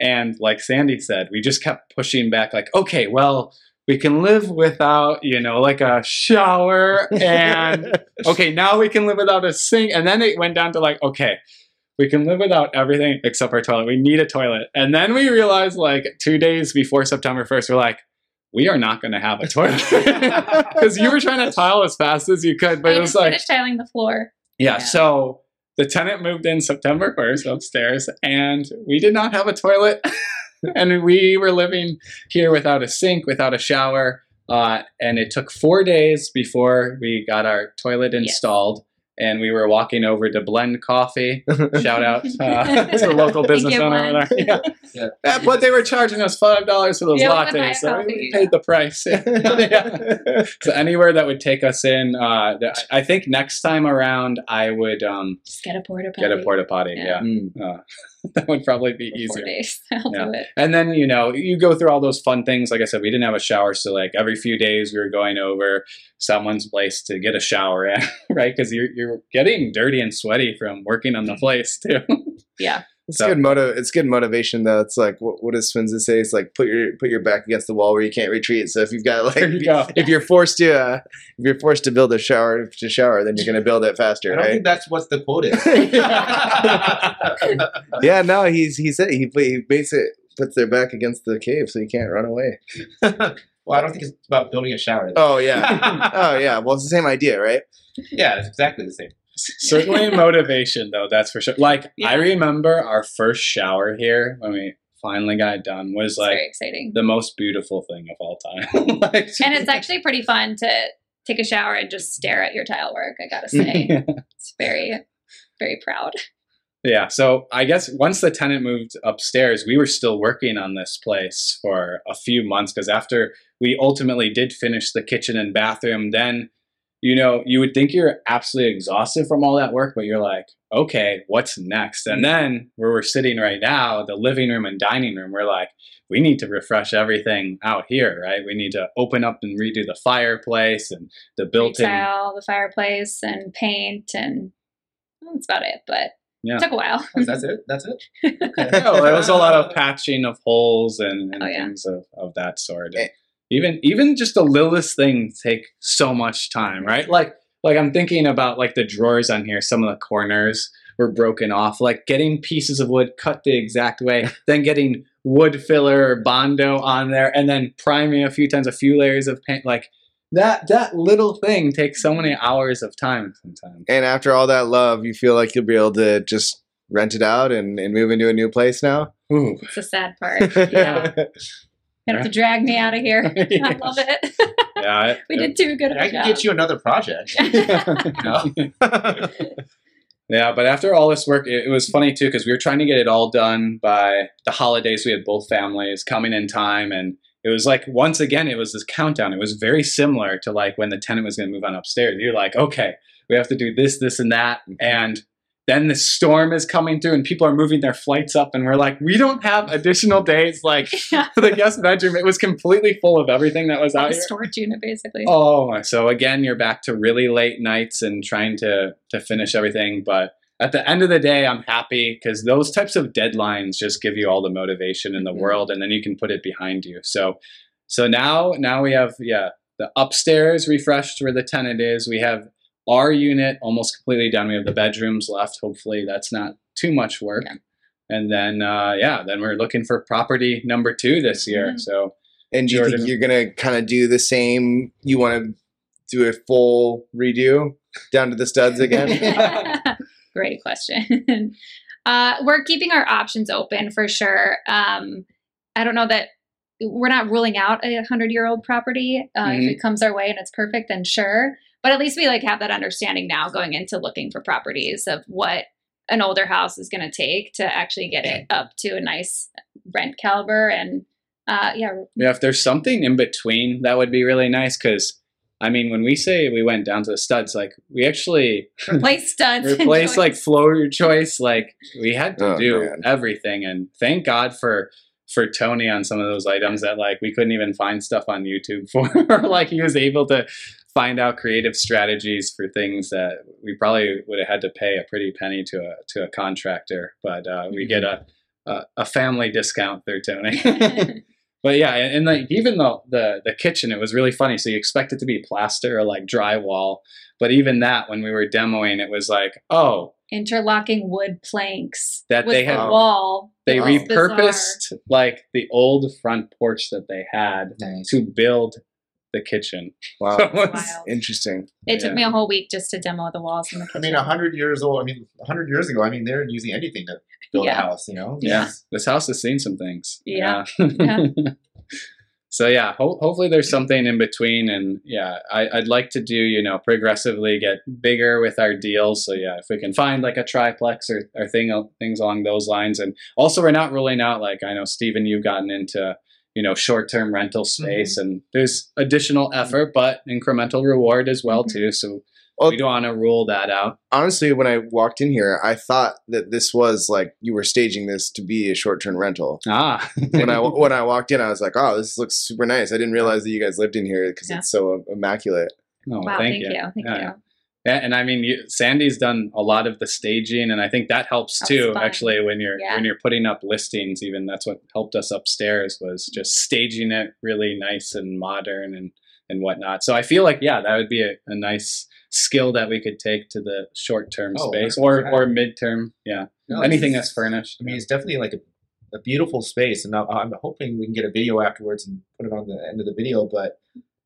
Speaker 2: And like Sandy said, we just kept pushing back, like, okay, well, we can live without, you know, like a shower and okay, now we can live without a sink. And then it went down to like, okay, we can live without everything except our toilet. We need a toilet. And then we realized like two days before September 1st, we're like, we are not going to have a toilet. Because you were trying to tile as fast as you could, but
Speaker 4: I
Speaker 2: it was like,
Speaker 4: finished tiling the floor.
Speaker 2: yeah,
Speaker 4: Yeah.
Speaker 2: so the tenant moved in September 1st upstairs, and we did not have a toilet. and we were living here without a sink, without a shower. Uh, and it took four days before we got our toilet
Speaker 4: Yes.
Speaker 2: Installed. And we were walking over to Blend Coffee. Shout out uh, to the local business owner over there. Yeah. Yeah, but they were charging us five dollars for those
Speaker 4: Yeah,
Speaker 2: lattes, so
Speaker 4: high
Speaker 2: we paid the price. Yeah. So anywhere that would take us in, uh, I think next time around I would um,
Speaker 4: Just get a porta potty.
Speaker 2: get a porta potty.
Speaker 4: Yeah.
Speaker 2: Yeah,
Speaker 3: Mm.
Speaker 2: Uh, that would probably be easier.
Speaker 4: days. I'll
Speaker 2: Yeah.
Speaker 4: do it.
Speaker 2: And then you know you go through all those fun things. Like I said, we didn't have a shower, so like every few days we were going over someone's place to get a shower in, right? Because you're you're getting dirty and sweaty from working on the mm-hmm. place too.
Speaker 4: Yeah.
Speaker 3: It's
Speaker 2: So-
Speaker 3: good motive. It's good motivation though. It's like what, what does Sun Tzu say? It's like put your put your back against the wall where you can't retreat. So if you've got like
Speaker 2: you go.
Speaker 3: if you're forced to uh, if you're forced to build a shower to shower, then you're gonna build it
Speaker 5: I
Speaker 3: faster,
Speaker 5: don't
Speaker 3: right?
Speaker 5: think that's what the quote is.
Speaker 3: yeah, no, he's he said he he basically puts their back against the cave so you can't run away.
Speaker 5: well, I don't think it's about building a shower.
Speaker 3: Oh yeah, oh yeah. Well, it's the same idea, right?
Speaker 5: yeah, it's exactly the same.
Speaker 2: Certainly motivation though, that's for sure. Like I remember our first shower here when we finally got done was
Speaker 4: It's
Speaker 2: like the most beautiful thing of all time. like,
Speaker 4: and it's actually pretty fun to take a shower and just stare at your tile work, I gotta say. it's very, very proud.
Speaker 2: Yeah, so I guess once the tenant moved upstairs, we were still working on this place for a few months because after we ultimately did finish the kitchen and bathroom, then you know, you would think you're absolutely exhausted from all that work, but you're like, okay, what's next? And then where we're sitting right now, the living room and dining room, we're like, we need to refresh everything out here, right? We need to open up and redo the fireplace and the built-in
Speaker 4: Tile, the fireplace, and paint, and well, that's about it. But
Speaker 2: Yeah.
Speaker 4: it took a while.
Speaker 5: Oh, that's it. That's it.
Speaker 2: no, there was a lot of patching of holes and, and
Speaker 4: Oh, yeah.
Speaker 2: things of, of that sort.
Speaker 3: Eh.
Speaker 2: Even even just the littlest things take so much time, right? Like like I'm thinking about like the drawers on here. Some of the corners were broken off. Like getting pieces of wood cut the exact way, then getting wood filler or bondo on there, and then priming a few times, a few layers of paint. Like that that little thing takes so many hours of time sometimes.
Speaker 3: And after all that love, you feel like you'll be able to just rent it out and, and move into a new place now.
Speaker 2: Ooh.
Speaker 4: It's a sad part. Yeah. You have to drag me out of here. I love it.
Speaker 2: Yeah,
Speaker 4: we did too good of
Speaker 5: I can
Speaker 4: job.
Speaker 5: get you another project.
Speaker 2: Yeah, but after all this work, it, it was funny too because we were trying to get it all done by the holidays. We had both families coming in time, and it was like once again, it was this countdown. It was very similar to like when the tenant was going to move on upstairs. You're like, okay, we have to do this, this, and that, and then the storm is coming through, and people are moving their flights up, and we're like, we don't have additional days. Like
Speaker 4: Yeah.
Speaker 2: the guest bedroom, it was completely full of everything that was out
Speaker 4: a
Speaker 2: here.
Speaker 4: storage unit, basically.
Speaker 2: Oh, so again, you're back to really late nights and trying to to finish everything. But at the end of the day, I'm happy because those types of deadlines just give you all the motivation in the
Speaker 3: Mhm.
Speaker 2: world, and then you can put it behind you. So, so now now we have yeah the upstairs refreshed where the tenant is. We have our unit almost completely done. We have the bedrooms left. Hopefully, that's not too much work.
Speaker 4: Yeah.
Speaker 2: And then uh, yeah, then we're looking for property number two this year.
Speaker 4: Mhm.
Speaker 2: So
Speaker 3: And do you
Speaker 2: Jordan.
Speaker 3: think you're gonna kind of do the same? You want to do a full redo down to the studs again?
Speaker 4: Great question. uh, we're keeping our options open for sure. Um, I don't know that we're not ruling out a hundred year old property. Uh,
Speaker 2: Mhm.
Speaker 4: If it comes our way and it's perfect, then sure. But at least we like have that understanding now going into looking for properties of what an older house is going to take to actually get it up to a nice rent caliber. And uh, yeah,
Speaker 2: Yeah, if there's something in between, that would be really nice. Because, I mean, when we say we went down to the studs, like we actually
Speaker 4: replace studs. and
Speaker 2: replaced like floor your choice. Like we had to
Speaker 3: Oh,
Speaker 2: do
Speaker 3: man.
Speaker 2: everything, and thank God for for Tony on some of those items that like we couldn't even find stuff on YouTube for. like he was able to find out creative strategies for things that we probably would have had to pay a pretty penny to a to a contractor, but uh, we get a, a a family discount through Tony. But yeah, and, and like even the, the the kitchen, it was really funny. So you expect it to be plaster or like drywall, but even that, when we were demoing, it was like, oh,
Speaker 4: interlocking wood planks
Speaker 2: That
Speaker 4: with
Speaker 2: they
Speaker 4: the
Speaker 2: had-
Speaker 4: wall.
Speaker 2: they
Speaker 3: Wow.
Speaker 2: repurposed like the old front porch that they had
Speaker 5: Nice.
Speaker 2: to build the kitchen.
Speaker 3: Wow,
Speaker 2: So it was-
Speaker 3: interesting.
Speaker 4: It took me a whole week just to demo the walls in the
Speaker 5: I mean, a hundred years old. I mean, a hundred years ago. I mean, they're using anything to build
Speaker 4: Yeah.
Speaker 5: a house. You know.
Speaker 2: Yeah,
Speaker 5: It's-
Speaker 2: this house has seen some things.
Speaker 4: Yeah.
Speaker 2: Yeah. so yeah, ho- hopefully there's something in between, and yeah, I, I'd like to do you know progressively get bigger with our deals. So yeah, if we can find like a triplex or or thing things along those lines, and also we're not ruling out like I know Steven, you've gotten into you know short term rental space, and there's additional effort, but incremental reward as well
Speaker 4: Mhm.
Speaker 2: too. So
Speaker 3: Well-
Speaker 2: we don't want to rule that out.
Speaker 3: Honestly, when I walked in here, I thought that this was like you were staging this to be a short-term rental.
Speaker 2: Ah,
Speaker 3: When I when I walked in, I was like, "Oh, this looks super nice." I didn't realize that you guys lived in here because
Speaker 4: Yeah.
Speaker 3: it's so immaculate.
Speaker 2: Oh,
Speaker 4: wow, thank, you. Thank
Speaker 2: Yeah.
Speaker 4: you.
Speaker 2: Yeah, and I mean, you, Sandy's done a lot of the staging, and I think that helps
Speaker 4: That's
Speaker 2: too.
Speaker 4: fun.
Speaker 2: Actually, when you're
Speaker 4: Yeah.
Speaker 2: when you're putting up listings, even that's what helped us upstairs was mm-hmm. just staging it really nice and modern and and whatnot. So I feel like yeah, that would be a, a nice skill that we could take to the short term
Speaker 5: Oh,
Speaker 2: space or
Speaker 5: 100%.
Speaker 2: or mid term. Yeah,
Speaker 5: No,
Speaker 2: anything that's furnished.
Speaker 5: I mean, it's definitely like a, a beautiful space, and I'm, I'm hoping we can get a video afterwards and put it on the end of the video. But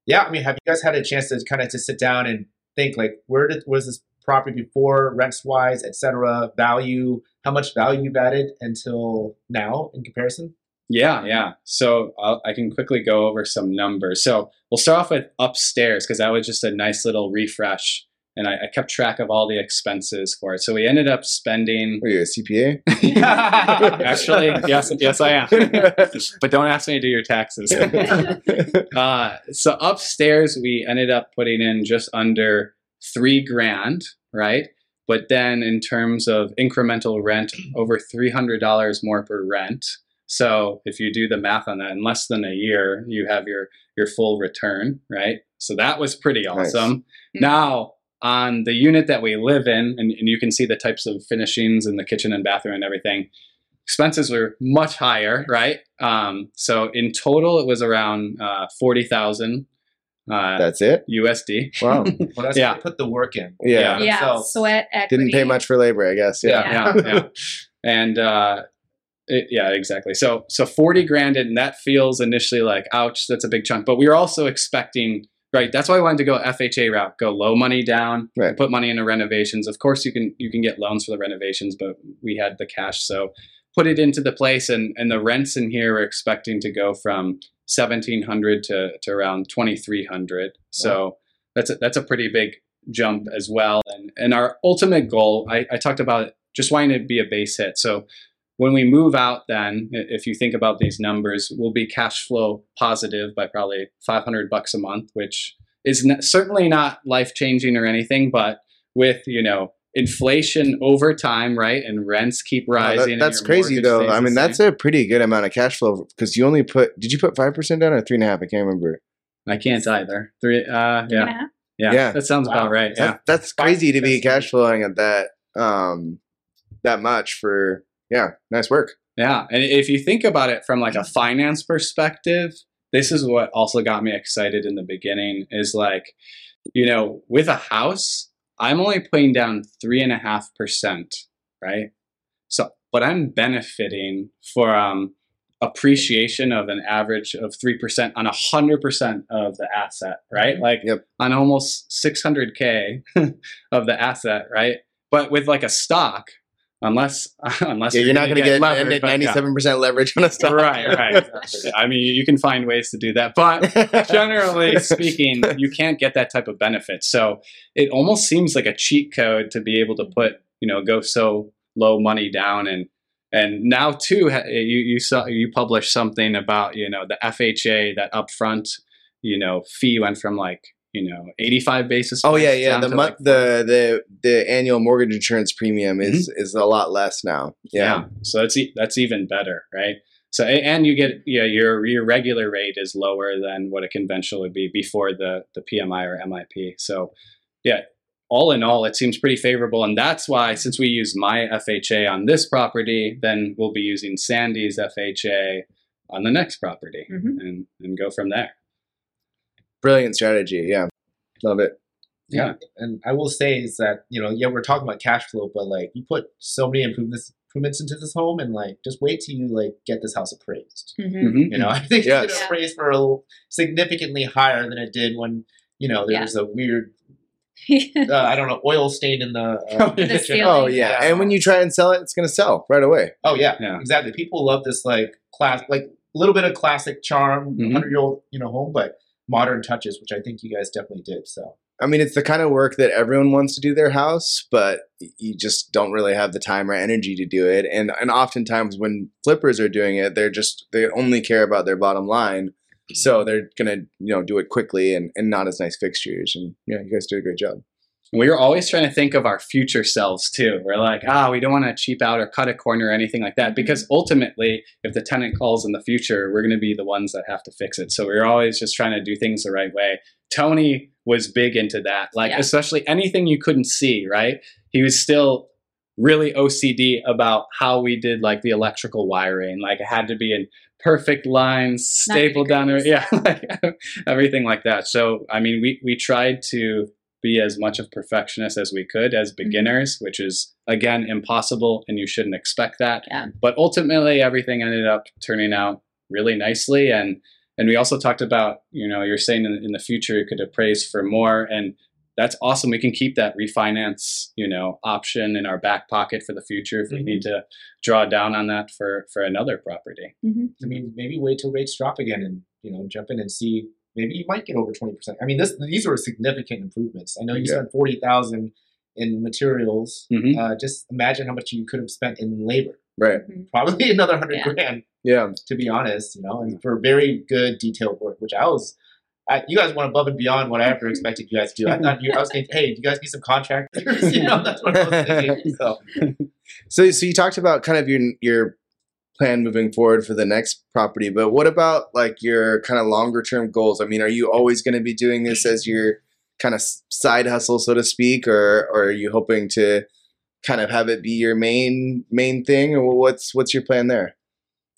Speaker 5: yeah, I mean, have you guys had a chance to kind of just sit down and think like, where did was this property before, rents wise, etc., value, how much value you've added until now in comparison?
Speaker 2: Yeah, yeah. So I'll, I can quickly go over some numbers. So we'll start off with upstairs because that was just a nice little refresh, and I, I kept track of all the expenses for it. So we ended up spending.
Speaker 3: Are you a CPA?
Speaker 2: Actually, yes, yes, I am. but don't ask me to do your taxes. uh, so upstairs, we ended up putting in just under three grand, right? But then in terms of incremental rent, over three hundred dollars more per rent. So if you do the math on that, in less than a year, you have your your full return, right? So that was pretty awesome.
Speaker 4: Mhm.
Speaker 2: Now on the unit that we live in, and, and you can see the types of finishings in the kitchen and bathroom and everything expenses were much higher, right? Um, so in total, it was around uh, forty thousand uh,
Speaker 3: That's it.
Speaker 2: USD.
Speaker 3: Wow.
Speaker 5: Well, that's
Speaker 2: Yeah.
Speaker 5: they put the work in.
Speaker 3: Yeah.
Speaker 2: Yeah.
Speaker 4: Yeah,
Speaker 5: themselves.
Speaker 4: sweat equity.
Speaker 3: Didn't pay much for labor, I guess. Yeah.
Speaker 2: Yeah, yeah, yeah. and uh, it, yeah, exactly. So so forty grand, and that feels initially like ouch, that's a big chunk. But we were also expecting. Right, that's why I wanted to go FHA route. Go low money down,
Speaker 3: Right.
Speaker 2: put money into renovations. Of course, you can you can get loans for the renovations, but we had the cash, so put it into the place. And and the rents in here we're expecting to go from seventeen hundred to to around twenty three hundred. So that's a, that's a pretty big jump as well. And and our ultimate goal, I, I talked about just wanting to be a base hit. So when we move out, then if you think about these numbers, we'll be cash flow positive by probably 500 bucks a month, which is n- certainly not life changing or anything, but with you know inflation over time, right, and rents keep
Speaker 3: Wow, that-
Speaker 2: rising.
Speaker 3: that's crazy though. I mean, that's a pretty good amount of cash flow because you only put. Did you put five percent down or three and a half? I can't remember.
Speaker 2: I can't either. Three, uh,
Speaker 4: Three and a
Speaker 2: yeah,
Speaker 4: half?
Speaker 2: yeah,
Speaker 3: Yeah.
Speaker 2: that sounds about right. Yeah.
Speaker 3: That, that's crazy to be cash flowing at that um that much for yeah, nice work.
Speaker 2: Yeah, and if you think about it from like a finance perspective, this is what also got me excited in the beginning. Is like, you know, with a house, I'm only putting down three and a half percent, right? So, but I'm benefiting from um, appreciation of an average of 3% on 100% of the asset, right? Like
Speaker 3: Yep.
Speaker 2: on almost 600K of the asset, right? But with like a stock, unless, unless
Speaker 3: Yeah, you're not
Speaker 2: gonna
Speaker 3: going to get
Speaker 2: levered,
Speaker 3: ninety-seven percent leverage on a stock.
Speaker 2: Right, right. exactly. I mean, you can find ways to do that, but generally speaking, you can't get that type of benefit. So it almost seems like a cheat code to be able to put, you know, go so low money down and and now too, you you saw you published something about you know the FHA that upfront, you know, fee went from like you know eighty five basis.
Speaker 3: Oh yeah, yeah. The
Speaker 2: to,
Speaker 3: month,
Speaker 2: like,
Speaker 3: the the the annual mortgage insurance premium is is a lot less now. Yeah.
Speaker 2: yeah. So that's e- that's even better, right? So and you get yeah your your regular rate is lower than what a conventional would be before the the PMI or MIP. So yeah, all in all, it seems pretty favorable, and that's why since we use my FHA on this property, then we'll be using Sandy's FHA on the next property,
Speaker 4: Mhm.
Speaker 2: and and go from there.
Speaker 3: Brilliant strategy. Yeah. Love it.
Speaker 2: Yeah.
Speaker 5: And I will say is that, you know, yeah, we're talking about cash flow, but like you put so many improvements improvements into this home and like just wait till you like get this house appraised.
Speaker 4: Mhm.
Speaker 2: Mhm.
Speaker 5: You know, I think
Speaker 3: Yes.
Speaker 5: it's appraised for a little, significantly higher than it did when, you know, there
Speaker 4: Yeah.
Speaker 5: was a weird uh, I don't know, oil stain in the uh,
Speaker 2: The
Speaker 5: kitchen.
Speaker 4: ceiling.
Speaker 3: Oh yeah.
Speaker 5: Yeah.
Speaker 3: And when you try and sell it, it's going to sell right away.
Speaker 5: Oh yeah,
Speaker 2: Yeah.
Speaker 5: exactly. People love this like class, like a little bit of classic charm,
Speaker 2: Mhm.
Speaker 5: hundred year old you know home, but modern touches, which I think you guys definitely did. So
Speaker 3: I mean, it's the kind of work that everyone wants to do their house, but you just don't really have the time or energy to do it. And and oftentimes when flippers are doing it, they're just they only care about their bottom line. So they're gonna, you know, do it quickly and, and not as nice fixtures. And yeah, you guys did a great job.
Speaker 2: We were always trying to think of our future selves too. We're like, ah, we don't want to cheap out or cut a corner or anything like that because ultimately, if the tenant calls in the future, we're going to be the ones that have to fix it. So we we're always just trying to do things the right way. Tony was big into that, like
Speaker 4: Yeah.
Speaker 2: especially anything you couldn't see, right? He was still really OCD about how we did like the electrical wiring. Like it had to be in perfect lines, stapled down there. Yeah, like everything like that. So I mean, we we tried to be as much of perfectionists as we could as beginners, which is again impossible, and you shouldn't expect that.
Speaker 4: Yeah.
Speaker 2: But ultimately, everything ended up turning out really nicely, and and we also talked about you know you're saying in, in the future you could appraise for more, and that's awesome. We can keep that refinance you know option in our back pocket for the future if we
Speaker 5: Mhm.
Speaker 2: need to draw down on that for for another property.
Speaker 4: Mhm.
Speaker 5: I mean, maybe wait till rates drop again and you know jump in and see. Maybe you might get over twenty percent. I mean, this these were significant improvements. I know you
Speaker 3: Yeah.
Speaker 5: spent forty thousand in materials.
Speaker 2: Mhm.
Speaker 5: Uh, just imagine how much you could have spent in labor.
Speaker 3: Right.
Speaker 4: Mhm.
Speaker 5: Probably another hundred
Speaker 4: Yeah.
Speaker 5: grand.
Speaker 3: Yeah.
Speaker 5: to be honest, you know, and for very good detailed work, which I was, I, you guys went above and beyond what I ever expected you guys to do. I thought you, I was thinking, hey, do you guys need some contractors? you know, that's what I was thinking. So,
Speaker 3: So so you talked about kind of your your plan moving forward for the next property, but what about like your kind of longer term goals? I mean, are you always going to be doing this as your kind of side hustle, so to speak, or, or are you hoping to kind of have it be your main main thing, or what's what's your plan there?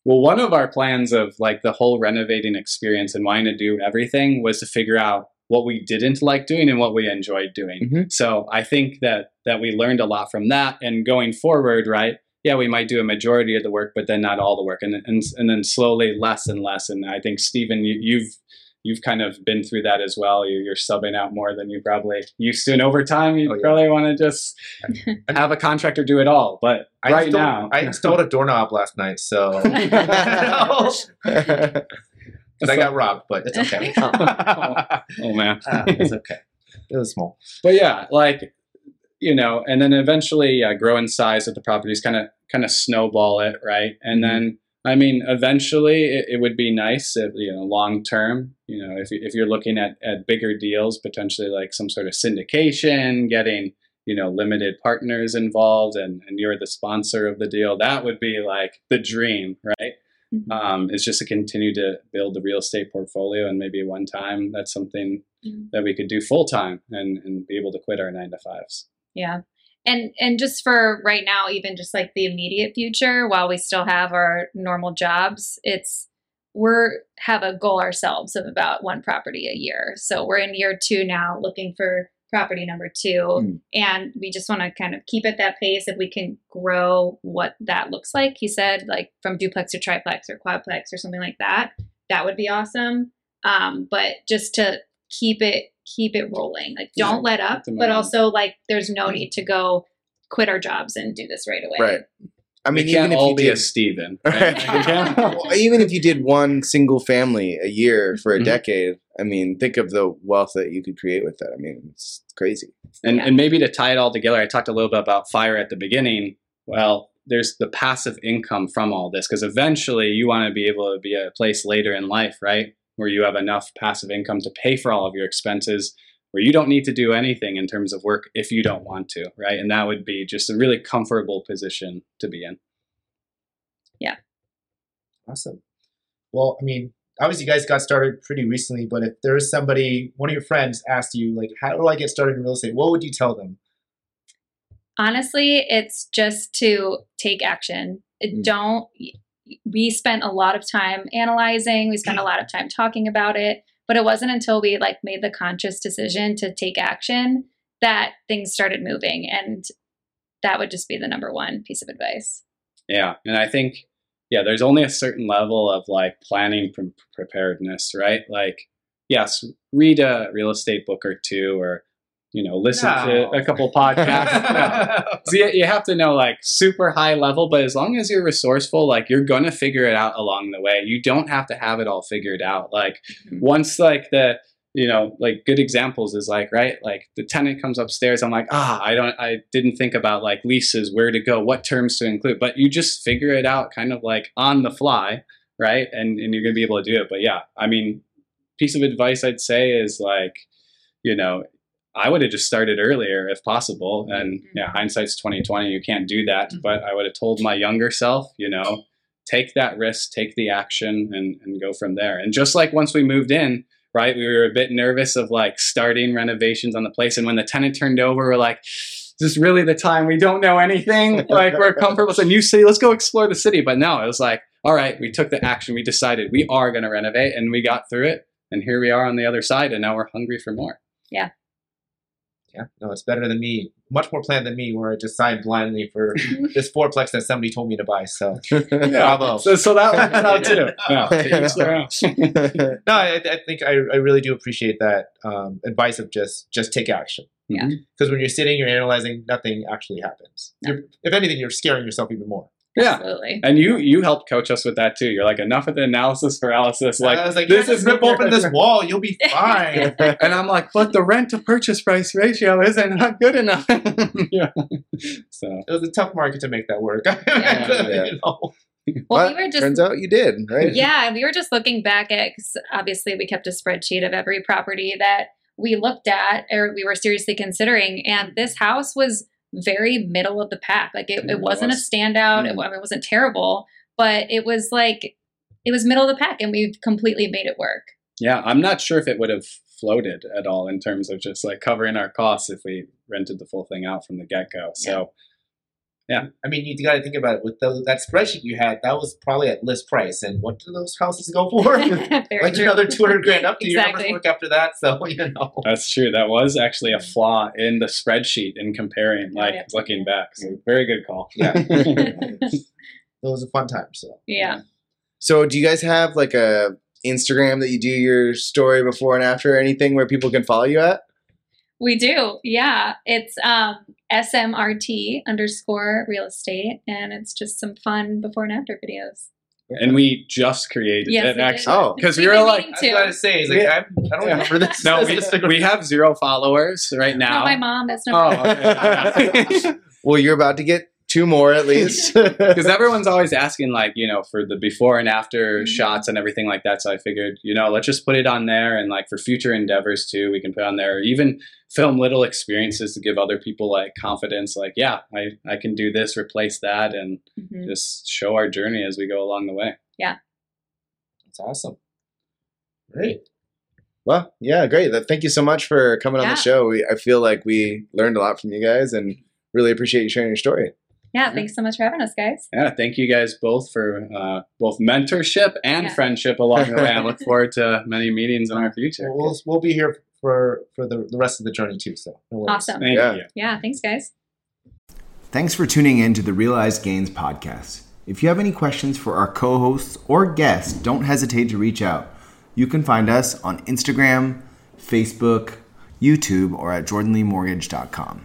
Speaker 2: Well, one of our plans of like the whole renovating experience and wanting to do everything was to figure out what we didn't like doing and what we enjoyed doing.
Speaker 3: Mhm.
Speaker 2: So I think that that we learned a lot from that. And going forward, right? Yeah, we might do a majority of the work, but then not all the work, and and and then slowly less and less. And I think Steven, you, you've you've kind of been through that as well. You, you're subbing out more than you probably used to, and over time, you
Speaker 5: Oh, yeah.
Speaker 2: probably want to just have a contractor do it all. But
Speaker 5: I
Speaker 2: right
Speaker 5: installed,
Speaker 2: now,
Speaker 5: I installed a doorknob last night, so because I got robbed, but it's okay.
Speaker 2: oh man.
Speaker 5: Ah, it's okay. It was small.
Speaker 2: but yeah, like you know, and then eventually uh, grow in size of the properties, kind of kind of snowball it, right? And then I mean, eventually it, it would be nice if you know long term, you know, if if you're looking at at bigger deals, potentially like some sort of syndication, getting you know limited partners involved, and and you're the sponsor of the deal, that would be like the dream, right?
Speaker 4: Mhm.
Speaker 2: Um, is just to continue to build the real estate portfolio, and maybe one time that's something
Speaker 4: Mhm.
Speaker 2: that we could do full time and, and be able to quit our nine to fives.
Speaker 4: Yeah. And and just for right now, even just like the immediate future, while we still have our normal jobs, it's we're have a goal ourselves of about one property a year. So we're in year two now, looking for property number two.
Speaker 3: Mm.
Speaker 4: And we just want to kind of keep at that pace. If we can grow what that looks like, he said, like from duplex to triplex or quadplex or something like that, that would be awesome. Um, but just to keep it keep it rolling, like don't let up, but also like there's no need to go quit our jobs and do this right away.
Speaker 3: Right. I mean,
Speaker 2: we
Speaker 3: even
Speaker 2: can't
Speaker 3: if
Speaker 2: all
Speaker 3: you
Speaker 2: be
Speaker 3: did,
Speaker 2: a Steven.
Speaker 3: Right.
Speaker 2: Right?
Speaker 3: Well, even if you did one single family a year for a
Speaker 2: Mhm.
Speaker 3: decade, I mean, think of the wealth that you could create with that. I mean, it's crazy.
Speaker 2: And,
Speaker 4: Yeah.
Speaker 2: and maybe to tie it all together, I talked a little bit about fire at the beginning. Well, there's the passive income from all this because eventually you want to be able to be a place later in life, right? Where you have enough passive income to pay for all of your expenses, where you don't need to do anything in terms of work if you don't want to, right? And that would be just a really comfortable position to be in. Yeah.
Speaker 5: Awesome. Well, I mean, obviously, you guys got started pretty recently, but if there is somebody, one of your friends asked you, like, how do I get started in real estate? What would you tell them?
Speaker 4: Honestly, it's just to take action.
Speaker 3: Mm.
Speaker 4: Don't. We spent a lot of time analyzing. We spent a lot of time talking about it, but it wasn't until we like made the conscious decision to take action that things started moving, and that would just be the number one piece of advice.
Speaker 2: Yeah, and I think yeah, there's only a certain level of like planning pre- preparedness, right? Like yes, read a real estate book or two or you know, listen
Speaker 5: No.
Speaker 2: to a couple podcasts. No. So you, you have to know like super high level, but as long as you're resourceful, like you're gonna figure it out along the way. You don't have to have it all figured out. Like
Speaker 3: Mhm.
Speaker 2: once like the you know like good examples is like right like the tenant comes upstairs i'm like ah i don't i didn't think about like leases where to go what terms to include but you just figure it out kind of like on the fly right and and you're gonna be able to do it but yeah i mean piece of advice i'd say is like you know i would have just started earlier if possible mm-hmm. and yeah hindsight's 2020 you can't do that mm-hmm. but i would have told my younger self you know take that risk take the action and and go from there and just like once we moved in right? We were a bit nervous of like starting renovations on the place. And when the tenant turned over, we're like, "This is this really the time? We don't know anything. like we're comfortable. It's a new city. Let's go explore the city. But no, it was like, all right, we took the action. We decided we are going to renovate and we got through it. And here we are on the other side. And now we're hungry for more.
Speaker 5: Yeah, no, it's better than me. Much more planned than me, where I just signed blindly for this fourplex that somebody told me to buy. So, bravo.
Speaker 2: So, so that works out too. Yeah, to each their own.
Speaker 5: no, I, I think I, I really do appreciate that um, advice of just just take action.
Speaker 4: Yeah.
Speaker 5: Because when you're sitting, you're analyzing, nothing actually happens.
Speaker 4: No.
Speaker 5: You're, if anything, you're scaring yourself even more.
Speaker 2: Yeah.
Speaker 4: Absolutely.
Speaker 2: And you you helped coach us with that too. You're like enough of the analysis paralysis. Like
Speaker 5: I was like,
Speaker 2: this
Speaker 5: this
Speaker 2: is
Speaker 5: is rip open this wall, you'll be fine.
Speaker 2: And I'm like, but the rent to purchase price ratio isn't not good enough. yeah. So
Speaker 5: it was a tough market to make that work.
Speaker 3: Yeah.
Speaker 5: You know?
Speaker 4: Well,
Speaker 3: but
Speaker 4: we were just
Speaker 3: turns out you did, right?
Speaker 4: yeah, we were just looking back at 'cause obviously we kept a spreadsheet of every property that we looked at or we were seriously considering, and this house was very middle of the pack. Like it,
Speaker 2: It
Speaker 4: wasn't a standout. It,
Speaker 3: Mm.
Speaker 4: I mean, it wasn't terrible, but it was like it was middle of the pack, and we've completely made it work.
Speaker 2: yeah, I'm not sure if it would have floated at all in terms of just like covering our costs if we rented the full thing out from the get go. So
Speaker 5: I mean, you got to think about it. With those, that spreadsheet you had, that was probably at list price. And what do those houses go for? like
Speaker 4: true.
Speaker 5: another 200 grand up. Your
Speaker 4: Exactly.
Speaker 5: work after that? So, you know.
Speaker 2: that's true. That was actually a flaw in the spreadsheet in comparing,
Speaker 4: Oh,
Speaker 2: like
Speaker 4: yeah.
Speaker 2: looking back. So very good call.
Speaker 5: Yeah. it was a fun time. So.
Speaker 4: yeah.
Speaker 3: So, do you guys have like a Instagram that you do your story before and after, or anything where people can follow you at?
Speaker 4: We do. Yeah. It's um SMRT underscore real estate. And it's just some fun before and after videos.
Speaker 2: and we just created
Speaker 4: Yes,
Speaker 2: it
Speaker 4: we
Speaker 2: actually.
Speaker 3: Oh.
Speaker 2: because we
Speaker 4: We've
Speaker 2: were like,
Speaker 4: meaning
Speaker 5: I was
Speaker 4: to.
Speaker 5: going to say, is like,
Speaker 2: Yeah.
Speaker 5: I'm, I don't
Speaker 2: Yeah.
Speaker 5: remember this.
Speaker 2: no, we, we have zero followers right now.
Speaker 4: Not my mom. That's
Speaker 2: Oh, okay.
Speaker 3: well, you're about to get two more at least.
Speaker 2: because everyone's always asking like you know for the before and after
Speaker 4: Mhm.
Speaker 2: shots and everything like that so i figured you know let's just put it on there and like for future endeavors too we can put on there or even film little experiences to give other people like confidence like yeah i i can do this replace that and
Speaker 4: Mhm.
Speaker 2: just show our journey as we go along the way yeah
Speaker 5: That's awesome. Great.
Speaker 3: well, yeah, great. Thank you so much for coming on the show. We, I feel like we learned a lot from you guys, and really appreciate you sharing your story.
Speaker 4: Yeah. Thanks so much for having us, guys.
Speaker 2: yeah thank you guys both for uh, both mentorship and
Speaker 4: Yeah.
Speaker 2: friendship along the way i look forward to many meetings in our future
Speaker 5: We'll, we'll be here for for the, the rest of the journey too. So no.
Speaker 4: Awesome.
Speaker 2: Thank
Speaker 6: Yeah.
Speaker 2: you.
Speaker 4: Yeah, thanks, guys.
Speaker 3: Thanks for tuning in to the Realized Gains podcast. If you have any questions for our co hosts or guests, don't hesitate to reach out. You can find us on Instagram, Facebook, YouTube, or at jordanleemortgage.com.